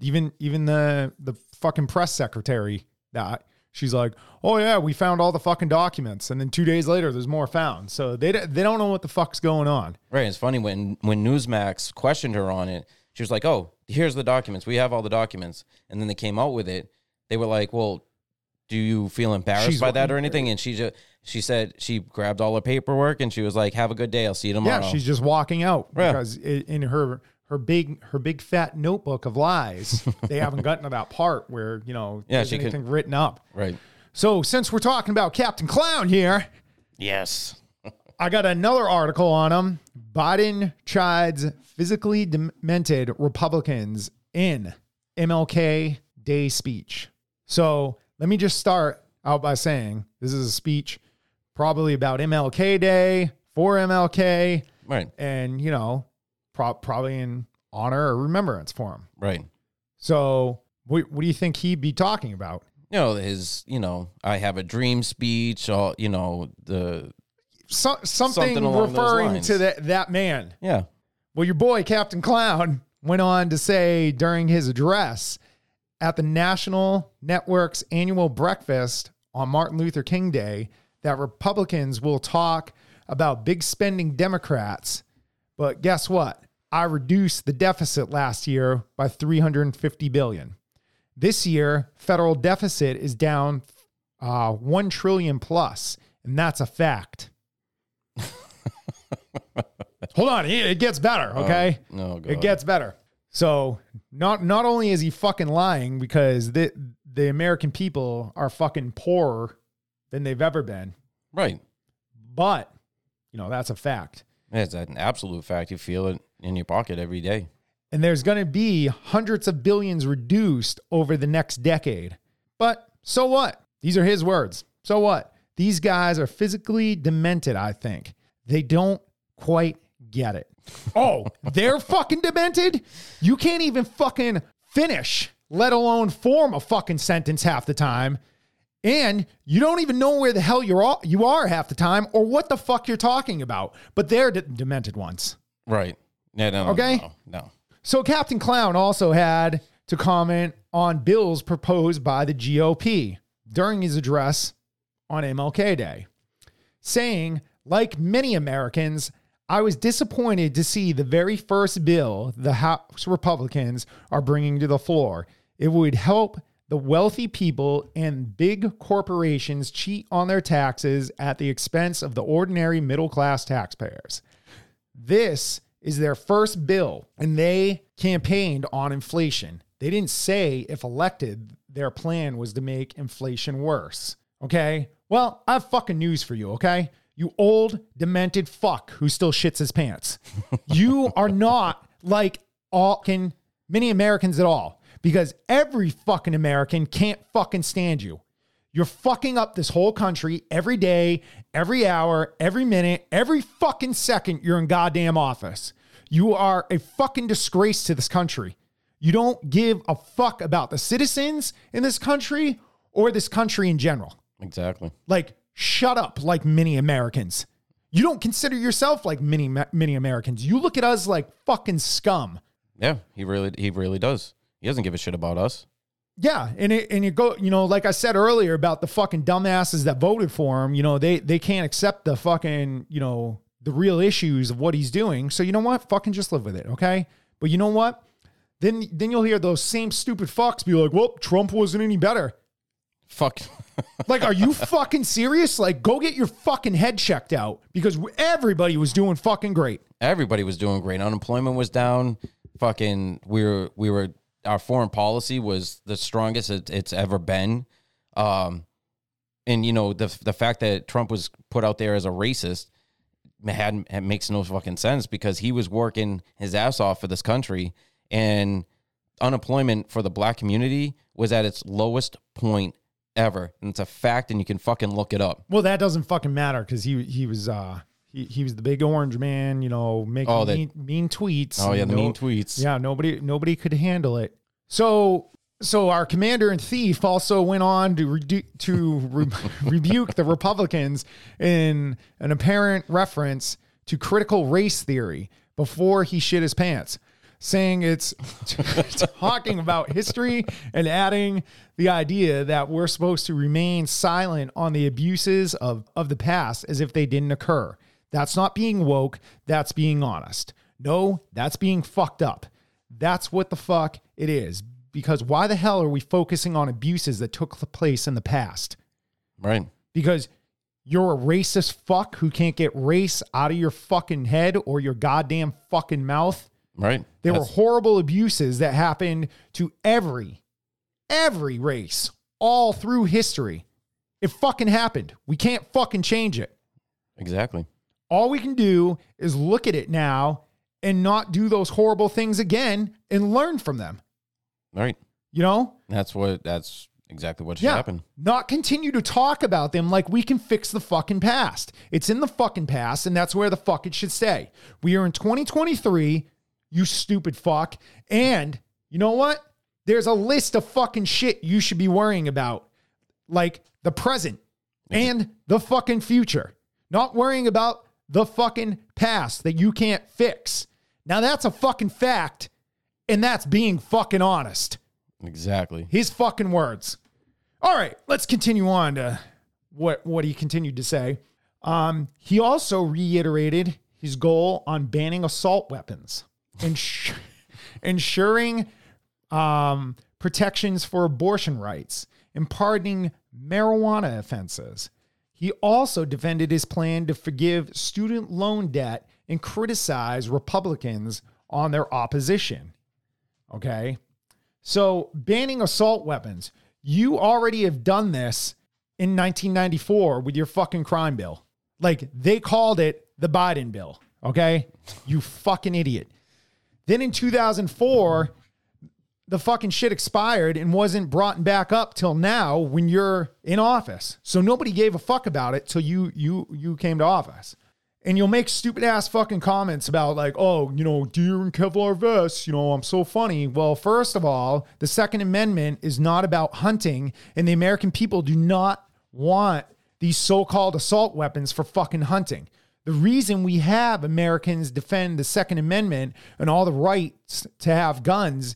even even the the fucking press secretary that she's like, "Oh yeah, we found all the fucking documents." And then 2 days later there's more found. So they they don't know what the fuck's going on. Right. It's funny when when Newsmax questioned her on it, she was like, "Oh, here's the documents. We have all the documents." And then they came out with it. They were like, "Well, do you feel embarrassed She's- by that or anything?" And she just she said she grabbed all her paperwork and she was like, "Have a good day. I'll see you tomorrow." Yeah, she's just walking out Yeah. because in her her big her big fat notebook of lies, [laughs] they haven't gotten to that part where you know Yeah, there's she could- anything written up. right. So since we're talking about Captain Clown here, Yes. I got another article on him. Biden chides physically demented Republicans in MLK Day speech. So let me just start out by saying this is a speech probably about MLK Day for MLK Right. and you know pro- probably in honor or remembrance for him Right. so what, what do you think he'd be talking about You know his. You know, I have a dream speech. or, you know the. so, something, Something referring to that, that man Yeah. well your boy captain clown went on to say during his address at the national network's annual breakfast on martin luther king day that republicans will talk about big spending democrats but guess what i reduced the deficit last year by 350 billion This year, federal deficit is down uh, one trillion plus, and that's a fact. [laughs] Hold on, it it gets better. Okay, No. it gets better. So not not only is he fucking lying because the the American people are fucking poorer than they've ever been, right. but you know that's a fact. It's an absolute fact. You feel it in your pocket every day. and there's going to be hundreds of billions reduced over the next decade. But so what? These are his words. So what? These guys are physically demented, I think. They don't quite get it. [laughs] Oh, they're fucking demented? You can't even fucking finish, let alone form a fucking sentence half the time. And you don't even know where the hell you're all, you are half the time or what the fuck you're talking about. But they're de- demented ones. Right. Yeah. No. Okay. No. no. So Captain Clown also had to comment on bills proposed by the GOP during his address on MLK Day, saying, like many Americans, I was disappointed to see the very first bill the House Republicans are bringing to the floor. It would help the wealthy people and big corporations cheat on their taxes at the expense of the ordinary middle class taxpayers. This is their first bill, and they campaigned on inflation. They didn't say if elected, their plan was to make inflation worse. Okay? Well, I have fucking news for you, okay? You old, demented fuck who still shits his pants. [laughs] you are not like all can many Americans at all because every fucking American can't fucking stand you. You're fucking up this whole country every day, every hour, every minute, every fucking second you're in goddamn office. You are a fucking disgrace to this country. You don't give a fuck about the citizens in this country or this country in general. Exactly. Like, shut up, like many Americans. You don't consider yourself like many many Americans. You look at us like fucking scum. Yeah. He really. He really does. He doesn't give a shit about us. Yeah, and it, and you go, you know, like I said earlier about the fucking dumbasses that voted for him. You know, they they can't accept the fucking, you know, the real issues of what he's doing. So you know what? Fucking just live with it, okay? But you know what? Then then you'll hear those same stupid fucks be like, "Well, Trump wasn't any better." Fuck. [laughs] Like, are you fucking serious? Like, go get your fucking head checked out because everybody was doing fucking great. Everybody was doing great. Unemployment was down. Fucking, we were, we were, our foreign policy was the strongest it, it's ever been. Um, and you know the the fact that Trump was put out there as a racist had makes no fucking sense because he was working his ass off for this country and unemployment for the black community was at its lowest point ever and it's a fact and you can fucking look it up Well, that doesn't fucking matter because he he was uh he, he was the big orange man, you know, making Oh, that- mean, mean tweets. oh yeah the no- mean tweets Yeah, nobody nobody could handle it. So so our commander in thief also went on to redu- to re- [laughs] rebuke the Republicans in an apparent reference to critical race theory before he shit his pants, saying it's [laughs] talking about history and adding the idea that we're supposed to remain silent on the abuses of, of the past as if they didn't occur. That's not being woke, that's being honest. No, that's being fucked up. That's what the fuck it is. Because why the hell are we focusing on abuses that took place in the past? right Because you're a racist fuck who can't get race out of your fucking head or your goddamn fucking mouth. right There were horrible abuses that happened to every, every race all through history. It fucking happened. We can't fucking change it. exactly All we can do is look at it now and not do those horrible things again and learn from them. right You know? that's what that's exactly what should Yeah. happen Not continue to talk about them like we can fix the fucking past. It's in the fucking past, and that's where the fuck it should stay. We are in 2023, you stupid fuck. And you know what? There's a list of fucking shit you should be worrying about, like the present and the fucking future. Not worrying about the fucking past that you can't fix. Now that's a fucking fact, and that's being fucking honest. exactly His fucking words. All right, let's continue on to what what he continued to say. Um, he also reiterated his goal on banning assault weapons, ins- [laughs] ensuring um, protections for abortion rights, and pardoning marijuana offenses. He also defended his plan to forgive student loan debt and criticize Republicans on their opposition. Okay. So banning assault weapons, you already have done this in 1994 with your fucking crime bill. Like they called it the Biden bill. Okay. You fucking idiot. Then in 2004, the fucking shit expired and wasn't brought back up till now when you're in office. So nobody gave a fuck about it till you you you came to office. And you'll make stupid ass fucking comments about like, oh, you know, deer and Kevlar vests, you know, I'm so funny. Well, first of all, the Second Amendment is not about hunting, and the American people do not want these so-called assault weapons for fucking hunting. The reason we have Americans defend the Second Amendment and all the rights to have guns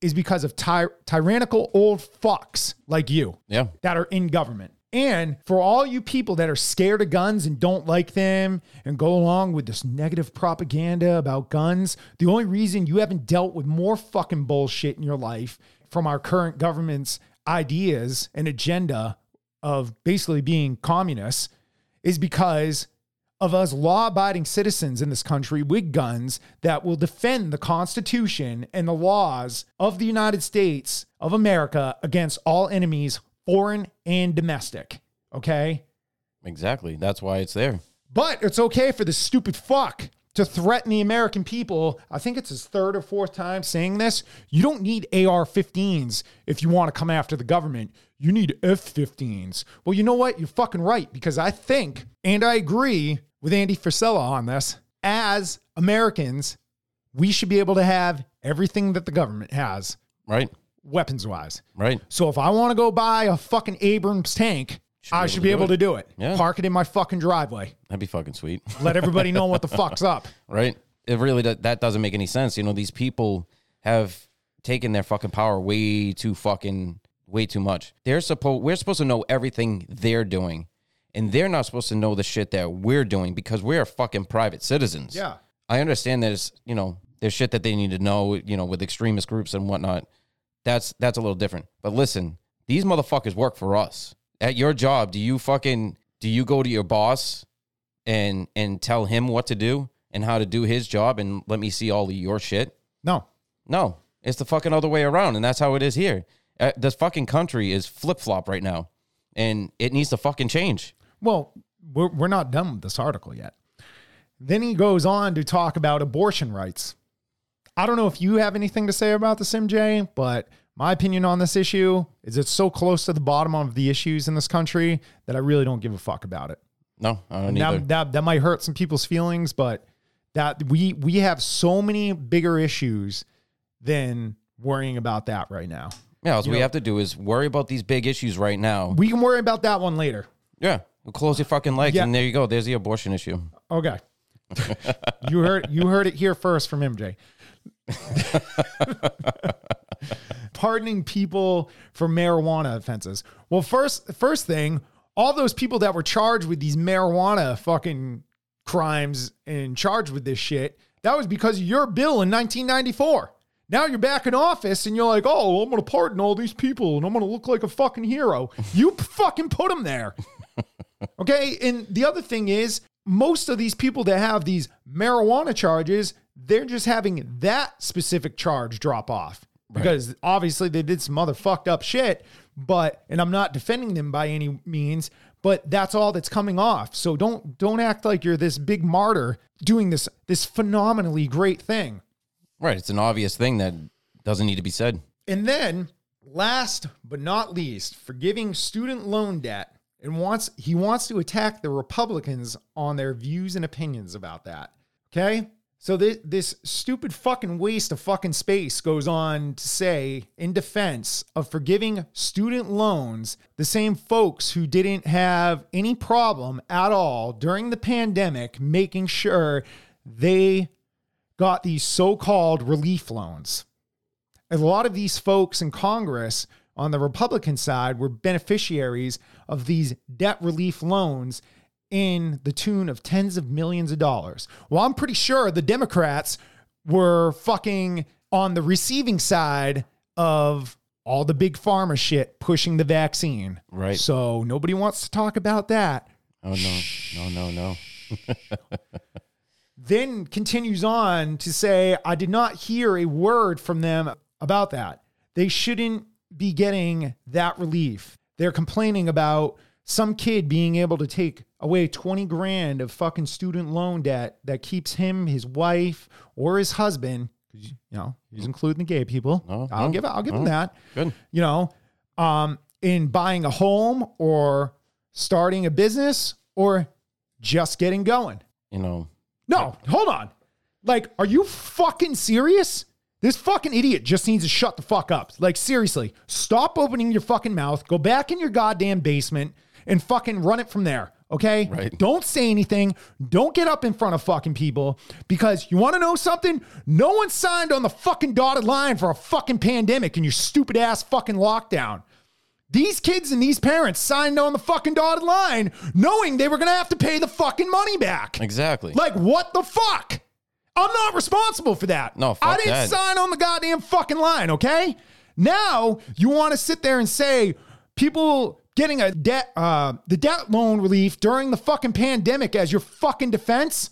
is because of ty- tyrannical old fucks like you yeah that are in government. And for all you people that are scared of guns and don't like them and go along with this negative propaganda about guns, the only reason you haven't dealt with more fucking bullshit in your life from our current government's ideas and agenda of basically being communists is because of us law abiding citizens in this country with guns that will defend the Constitution and the laws of the United States of America against all enemies, foreign and domestic. Okay? exactly that's why it's there But it's okay for this stupid fuck to threaten the American people. I think it's his third or fourth time saying this. You don't need AR 15s if you want to come after the government. You need F 15s. Well, you know what? You're fucking right because I think, and I agree with Andy Frisella on this, as Americans, we should be able to have everything that the government has, right weapons wise. right So if I want to go buy a fucking Abrams tank, I should be able to do it. Yeah. Park it in my fucking driveway that'd be fucking sweet [laughs] let everybody know what the fuck's up. [laughs] right? It really do- that doesn't make any sense. You know, these people have taken their fucking power way too fucking way too much. They're supposed we're supposed to know everything they're doing, and they're not supposed to know the shit that we're doing because we're fucking private citizens. Yeah. I understand there's you know there's shit that they need to know you know with extremist groups and whatnot. That's that's a little different. But listen, these motherfuckers work for us. At your job, do you fucking do you go to your boss and and tell him what to do and how to do his job and let me see all of your shit? No. No, it's the fucking other way around, and that's how it is here. Uh, this fucking country is flip flop right now, and it needs to fucking change. Well, we're, we're not done with this article yet. Then he goes on to talk about abortion rights. I don't know if you have anything to say about this, MJ, but my opinion on this issue is it's so close to the bottom of the issues in this country that I really don't give a fuck about it. No, I don't either. That, that, that might hurt some people's feelings, but that we we have so many bigger issues than worrying about that right now. yeah, all you we know- have to do is worry about these big issues right now. We can worry about that one later. Yeah, we'll close your fucking legs, Yeah. and there you go. There's the abortion issue. Okay. [laughs] you heard you heard it here first from MJ. [laughs] Pardoning people for marijuana offenses. Well, first first thing, all those people that were charged with these marijuana fucking crimes and charged with this shit, that was because of your bill in 1994. Now you're back in office and you're like, oh, I'm going to pardon all these people and I'm going to look like a fucking hero. You fucking put them there. Okay. And the other thing is, most of these people that have these marijuana charges, they're just having that specific charge drop off because obviously they did some other fucked up shit. But, and I'm not defending them by any means, but that's all that's coming off. So don't, don't act like you're this big martyr doing this, this phenomenally great thing. Right, it's an obvious thing that doesn't need to be said. And then, last but not least, forgiving student loan debt and wants he wants to attack the Republicans on their views and opinions about that. Okay? So this this stupid fucking waste of fucking space goes on to say in defense of forgiving student loans, the same folks who didn't have any problem at all during the pandemic making sure they got these so-called relief loans a lot of these folks in Congress on the Republican side were beneficiaries of these debt relief loans in the tune of tens of millions of dollars. Well, I'm pretty sure the Democrats were fucking on the receiving side of all the big pharma shit pushing the vaccine. Right. So nobody wants to talk about that. Oh no, no, no, no. then continues on to say, I did not hear a word from them about that. They shouldn't be getting that relief. They're complaining about some kid being able to take away 20 grand of fucking student loan debt that keeps him, his wife, or his husband, you know, he's including the gay people. Oh, I'll oh, give I'll give him oh. that. Good. You know, um, in buying a home or starting a business or just getting going. You know, No, hold on. Like, are you fucking serious? This fucking idiot just needs to shut the fuck up. Like, seriously, stop opening your fucking mouth, go back in your goddamn basement, and fucking run it from there. Okay? Right. Don't say anything. Don't get up in front of fucking people because you want to know something? No one signed on the fucking dotted line for a fucking pandemic and your stupid ass fucking lockdown. These kids and these parents signed on the fucking dotted line knowing they were going to have to pay the fucking money back. exactly. Like, what the fuck? I'm not responsible for that. No, fuck I didn't that. sign on the goddamn fucking line, okay? Now you want to sit there and say people getting a debt, uh, the debt loan relief during the fucking pandemic as your fucking defense?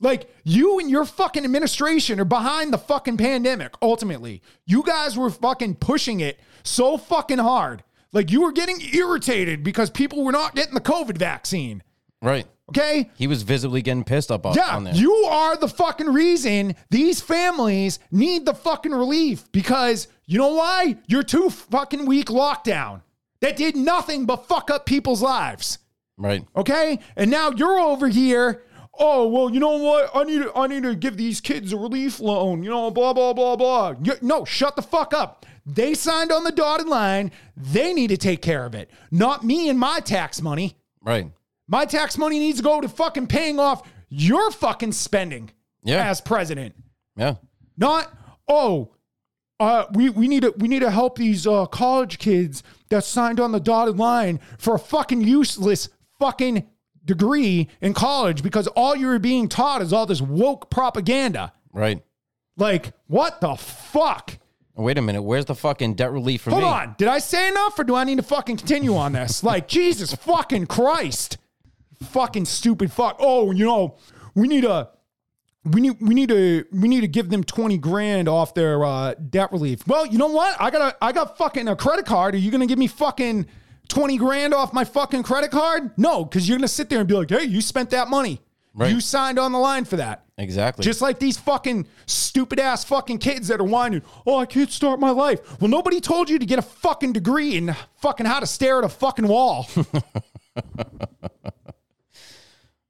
Like you and your fucking administration are behind the fucking pandemic. Ultimately, you guys were fucking pushing it so fucking hard. Like you were getting irritated because people were not getting the COVID vaccine. right. Okay, He was visibly getting pissed up on, yeah, on there. you are the fucking reason these families need the fucking relief because you know why? You're too fucking weak lockdown. That did nothing but fuck up people's lives. right. Okay? And now you're over here. Oh, well, you know what? I need to, I need to give these kids a relief loan, you know, blah, blah, blah, blah. You- no, shut the fuck up. They signed on the dotted line. They need to take care of it, not me and my tax money. Right. My tax money needs to go to fucking paying off your fucking spending Yeah. as president. Yeah. Not, oh, uh, we, we need to we need to help these uh, college kids that signed on the dotted line for a fucking useless fucking degree in college because all you're being taught is all this woke propaganda. Right. Like, what the fuck? Wait a minute. Where's the fucking debt relief for Hold me? Hold on. Did I say enough or do I need to fucking continue on this? Like, [laughs] Jesus fucking Christ. Fucking stupid fuck. Oh, you know, we need a we need we need to we need to give them 20 grand off their uh, debt relief. Well, you know what? I got a I got fucking a credit card. Are you gonna give me fucking 20 grand off my fucking credit card? No, because you're gonna sit there and be like, hey, you spent that money. Right. You signed on the line for that. Exactly. Just like these fucking stupid ass fucking kids that are whining, oh, I can't start my life. Well, nobody told you to get a fucking degree in fucking how to stare at a fucking wall. [laughs]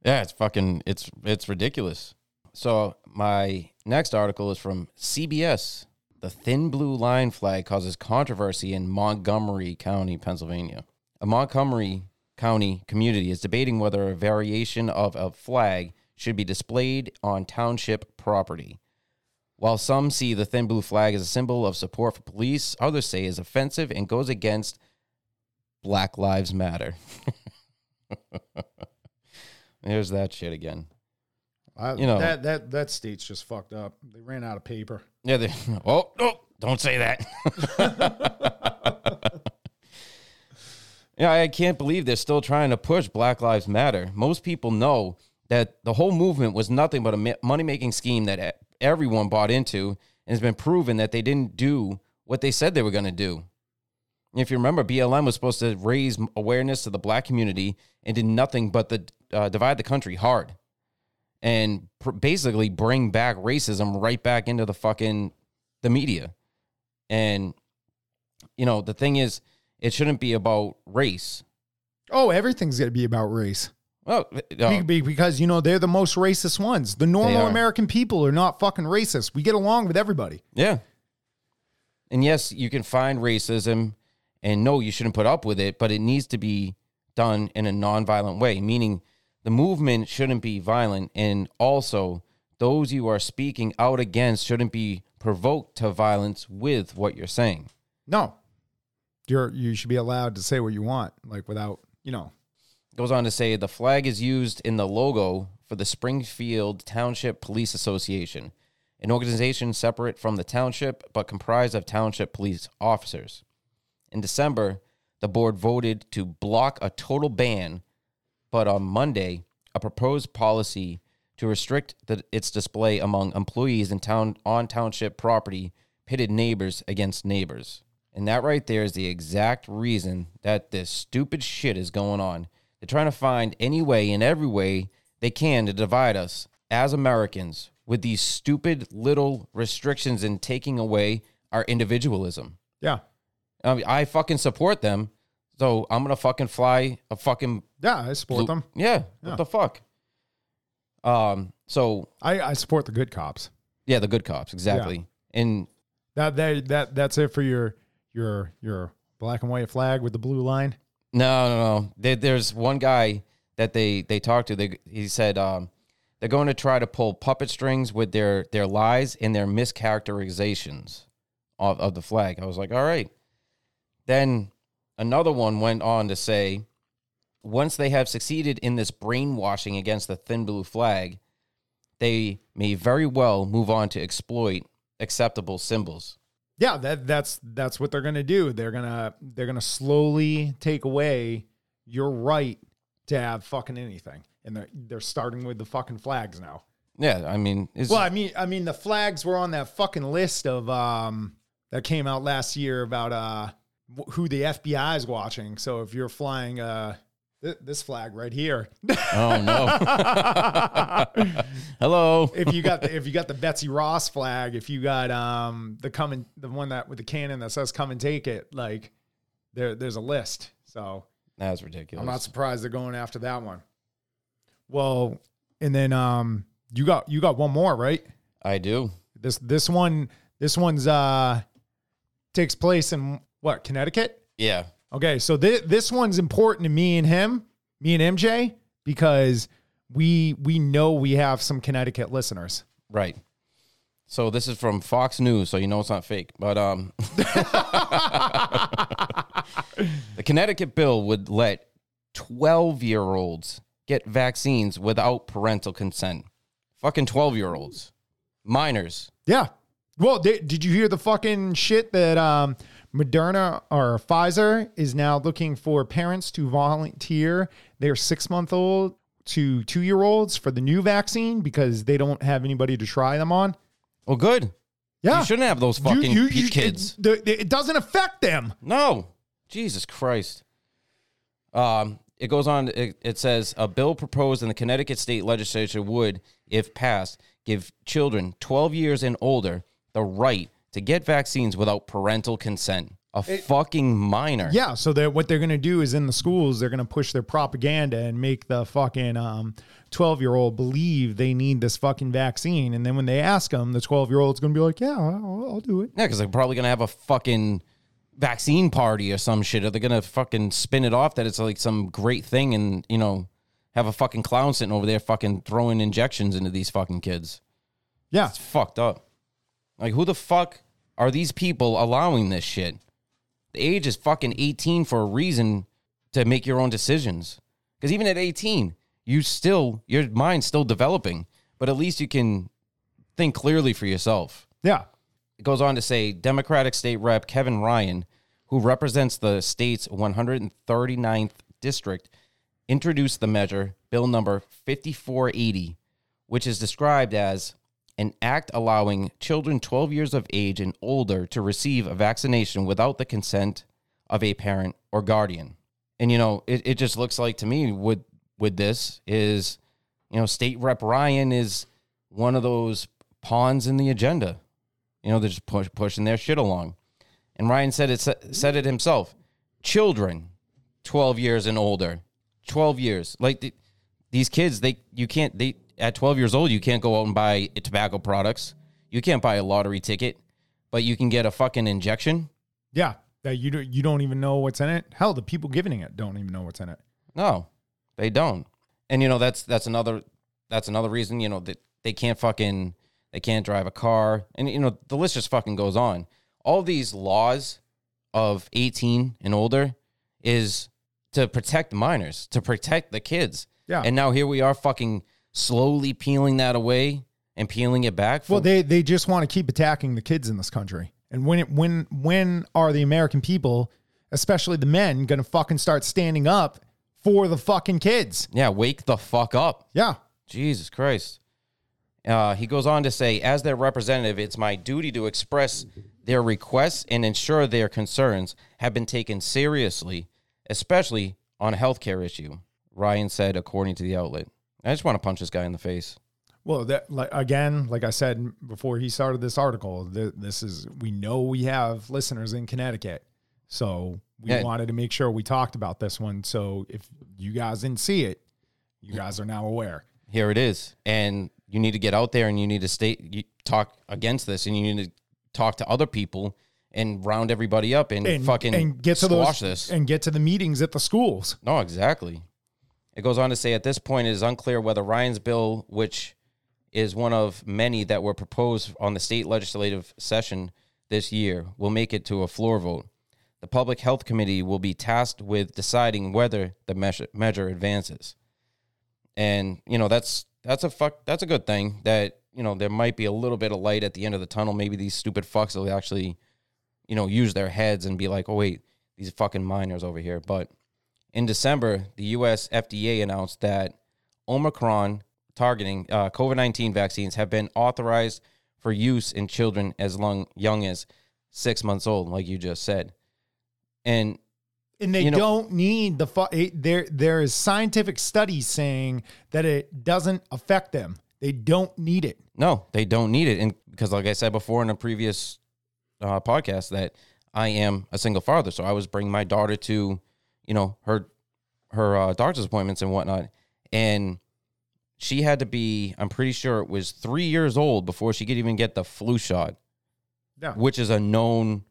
Yeah, it's fucking it's it's ridiculous. So my next article is from CBS. The thin blue line flag causes controversy in Montgomery County, Pennsylvania. A Montgomery County community is debating whether a variation of a flag should be displayed on township property. While some see the thin blue flag as a symbol of support for police, others say is offensive and goes against Black Lives Matter. [laughs] There's that shit again. You know- that that that state's just fucked up. They ran out of paper. Yeah. They, [laughs] oh, oh, don't say that. yeah, I can't believe they're still trying to push Black Lives Matter. Most people know that the whole movement was nothing but a money making scheme that everyone bought into, and it's been proven that they didn't do what they said they were going to do. If you remember, BLM was supposed to raise awareness to the black community and did nothing but the uh, divide the country hard and pr- basically bring back racism right back into the fucking the media. And you know, the thing is, it shouldn't be about race. Oh, everything's gonna be about race. Well, uh, Be- be- because you know they're the most racist ones. The normal. American people are not fucking racist. We get along with everybody. yeah. And yes, you can find racism, and no, you shouldn't put up with it, but it needs to be done in a nonviolent way, meaning the movement shouldn't be violent, and also those you are speaking out against shouldn't be provoked to violence with what you're saying. No, you're you should be allowed to say what you want, like without you know. goes on to say the flag is used in the logo for the Springfield Township Police Association, an organization separate from the township but comprised of township police officers. In December, the board voted to block a total ban, but on Monday, a proposed policy to restrict the, its display among employees in town on township property pitted neighbors against neighbors. And that right there is the exact reason that this stupid shit is going on. They're trying to find any way and every way they can to divide us as Americans with these stupid little restrictions and taking away our individualism. Yeah, I, mean, I fucking support them, so I'm gonna fucking fly a fucking yeah, I support blue- them. Yeah, Yeah. what the fuck? Um. So I, I support the good cops. yeah, the good cops exactly. And That that that that's it for your your your black and white flag with the blue line. No, no, no. There, there's one guy that they they talked to. They, he said um, they're going to try to pull puppet strings with their their lies and their mischaracterizations of, of the flag. I was like, all right. Then another one went on to say, once they have succeeded in this brainwashing against the thin blue flag, they may very well move on to exploit acceptable symbols. Yeah, that that's that's what they're gonna do. They're gonna they're gonna slowly take away your right to have fucking anything, and they're they're starting with the fucking flags now. Yeah, I mean, Well, I mean, I mean, the flags were on that fucking list of um that came out last year about uh who the FBI is watching. So if you're flying uh th- this flag right here, oh no. [laughs] Hello. if you got the, if you got the Betsy Ross flag, if you got um the come and the one that with the cannon that says "Come and take it," like there there's a list. So That's ridiculous. I'm not surprised they're going after that one. Well, and then um you got you got one more right? I do. This this one this one's uh takes place in what Connecticut? Yeah. Okay, so this this one's important to me and him, me and MJ, because we we know we have some Connecticut listeners. Right. So this is from Fox News, so you know it's not fake. But um [laughs] the Connecticut bill would let 12-year-olds get vaccines without parental consent. Fucking 12-year-olds. Minors. Yeah, Well, they, did you hear the fucking shit that um, Moderna or Pfizer is now looking for parents to volunteer their six month old to two year olds for the new vaccine because they don't have anybody to try them on? Well, good. Yeah. You shouldn't have those fucking You- you- you- kids. It, it doesn't affect them. No. Jesus Christ. Um, it goes on, it, it says a bill proposed in the Connecticut state legislature would, if passed, give children 12 years and older the right to get vaccines without parental consent. A fucking minor. Yeah, so that what they're going to do is in the schools they're going to push their propaganda and make the fucking um 12-year-old believe they need this fucking vaccine and then when they ask them the 12-year-old's going to be like, "Yeah, I'll, I'll do it." Yeah, because they're probably gonna have a fucking vaccine party or some shit. Or they're gonna fucking spin it off that it's like some great thing, and you know, have a fucking clown sitting over there fucking throwing injections into these fucking kids. Yeah. It's fucked up. Like, who the fuck are these people allowing this shit? The age is fucking 18 for a reason to make your own decisions. Because even at 18, you still, your mind's still developing, but at least you can think clearly for yourself. Yeah. It goes on to say Democratic State Rep Kevin Ryan, who represents the state's 139th district, introduced the measure, bill number 5480, which is described as an act allowing children 12 years of age and older to receive a vaccination without the consent of a parent or guardian. And you know, it, it just looks like to me with with this is, you know, State Rep Ryan is one of those pawns in the agenda. You know, they're just push, pushing their shit along. And Ryan said it said it himself. Children 12 years and older. 12 years. Like the, these kids, they you can't they at 12 years old you can't go out and buy tobacco products. You can't buy a lottery ticket, but you can get a fucking injection. Yeah. That you don't, you don't even know what's in it. Hell, the people giving it don't even know what's in it. No, they don't. And you know that's that's another that's another reason you know that they can't fucking they can't drive a car, and you know the list just fucking goes on. All these laws of eighteen and older is to protect minors, to protect the kids. Yeah. And now here we are, fucking slowly peeling that away and peeling it back. Well, they they just want to keep attacking the kids in this country. And when it when when are the American people, especially the men, going to fucking start standing up for the fucking kids? yeah, wake the fuck up. Yeah. Jesus Christ. Uh, he goes on to say, as their representative, it's my duty to express their requests and ensure their concerns have been taken seriously, especially on a healthcare issue, Ryan said, according to the outlet. I just want to punch this guy in the face. Well, that like again, like I said before he started this article, th- this is we know we have listeners in Connecticut, so we Yeah. wanted to make sure we talked about this one. So if you guys didn't see it, you guys are now aware. Here it is. And you need to get out there and you need to stay, you talk against this and you need to talk to other people and round everybody up and, And fucking and get to squash those this. and get to the meetings at the schools. No, exactly. It goes on to say at this point, it is unclear whether Ryan's bill, which is one of many that were proposed on the state legislative session this year, will make it to a floor vote. The Public Health Committee will be tasked with deciding whether the measure, measure advances. And you know that's that's a fuck that's a good thing that you know there might be a little bit of light at the end of the tunnel. Maybe these stupid fucks will actually, you know, use their heads and be like, oh wait, these fucking minors over here. But in December, the U.S. FDA announced that Omicron targeting uh, COVID 19 vaccines have been authorized for use in children as long, young as six months old, like you just said. And And they You know- don't need the fu- there. There is scientific studies saying that it doesn't affect them. They don't need it. no, they don't need it. And because, like I said before in a previous uh, podcast, that I am a single father, so I was bringing my daughter to, you know, her her uh, doctor's appointments and whatnot, and she had to be. I'm pretty sure it was three years old before she could even get the flu shot. Yeah. which is a known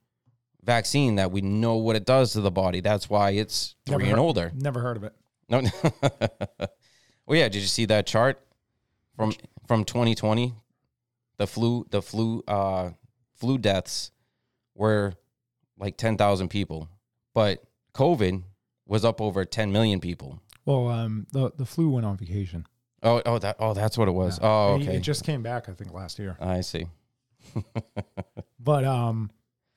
vaccine that we know what it does to the body. That's why it's three Never and heard- older. Never heard of it. No. [laughs] well, yeah. Did you see that chart from from 2020? The flu, the flu, uh, flu deaths were like 10,000 people, but COVID was up over 10 million people. Well, um, the the flu went on vacation. Oh, oh, that, oh, that's what it was. Yeah. Oh, okay. It just came back, I think, last year. I see. [laughs] but um,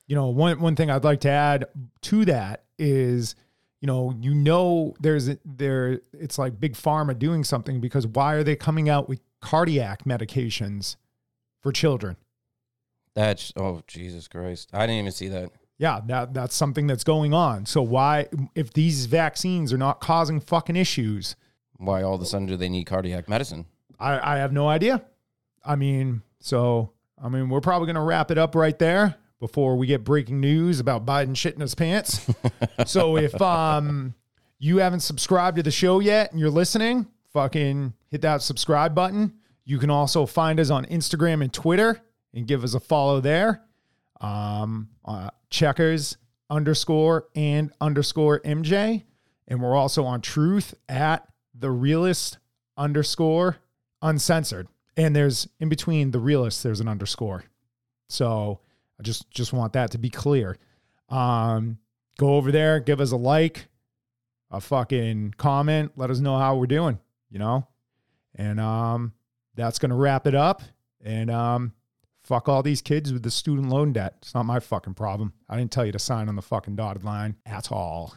you know, one one thing I'd like to add to that is, you know, you know, there's there. It's like big pharma doing something because why are they coming out with cardiac medications for children? That's oh Jesus Christ! I didn't even see that. Yeah, that that's something that's going on. So why, if these vaccines are not causing fucking issues, Why all of a sudden do they need cardiac medicine? I, I have no idea. I mean, so I mean, we're probably gonna wrap it up right there before we get breaking news about Biden shitting his pants. [laughs] so if um you haven't subscribed to the show yet and you're listening, fucking hit that subscribe button. You can also find us on Instagram and Twitter and give us a follow there. Um, uh, checkers underscore and underscore MJ. And we're also on truth at the realist underscore uncensored. And there's in between the realist, there's an underscore. So I just just want that to be clear. Um, go over there, give us a like, a fucking comment, let us know how we're doing, you know? And um, that's gonna wrap it up. And um, Fuck all these kids with the student loan debt. It's not my fucking problem. I didn't tell you to sign on the fucking dotted line at all.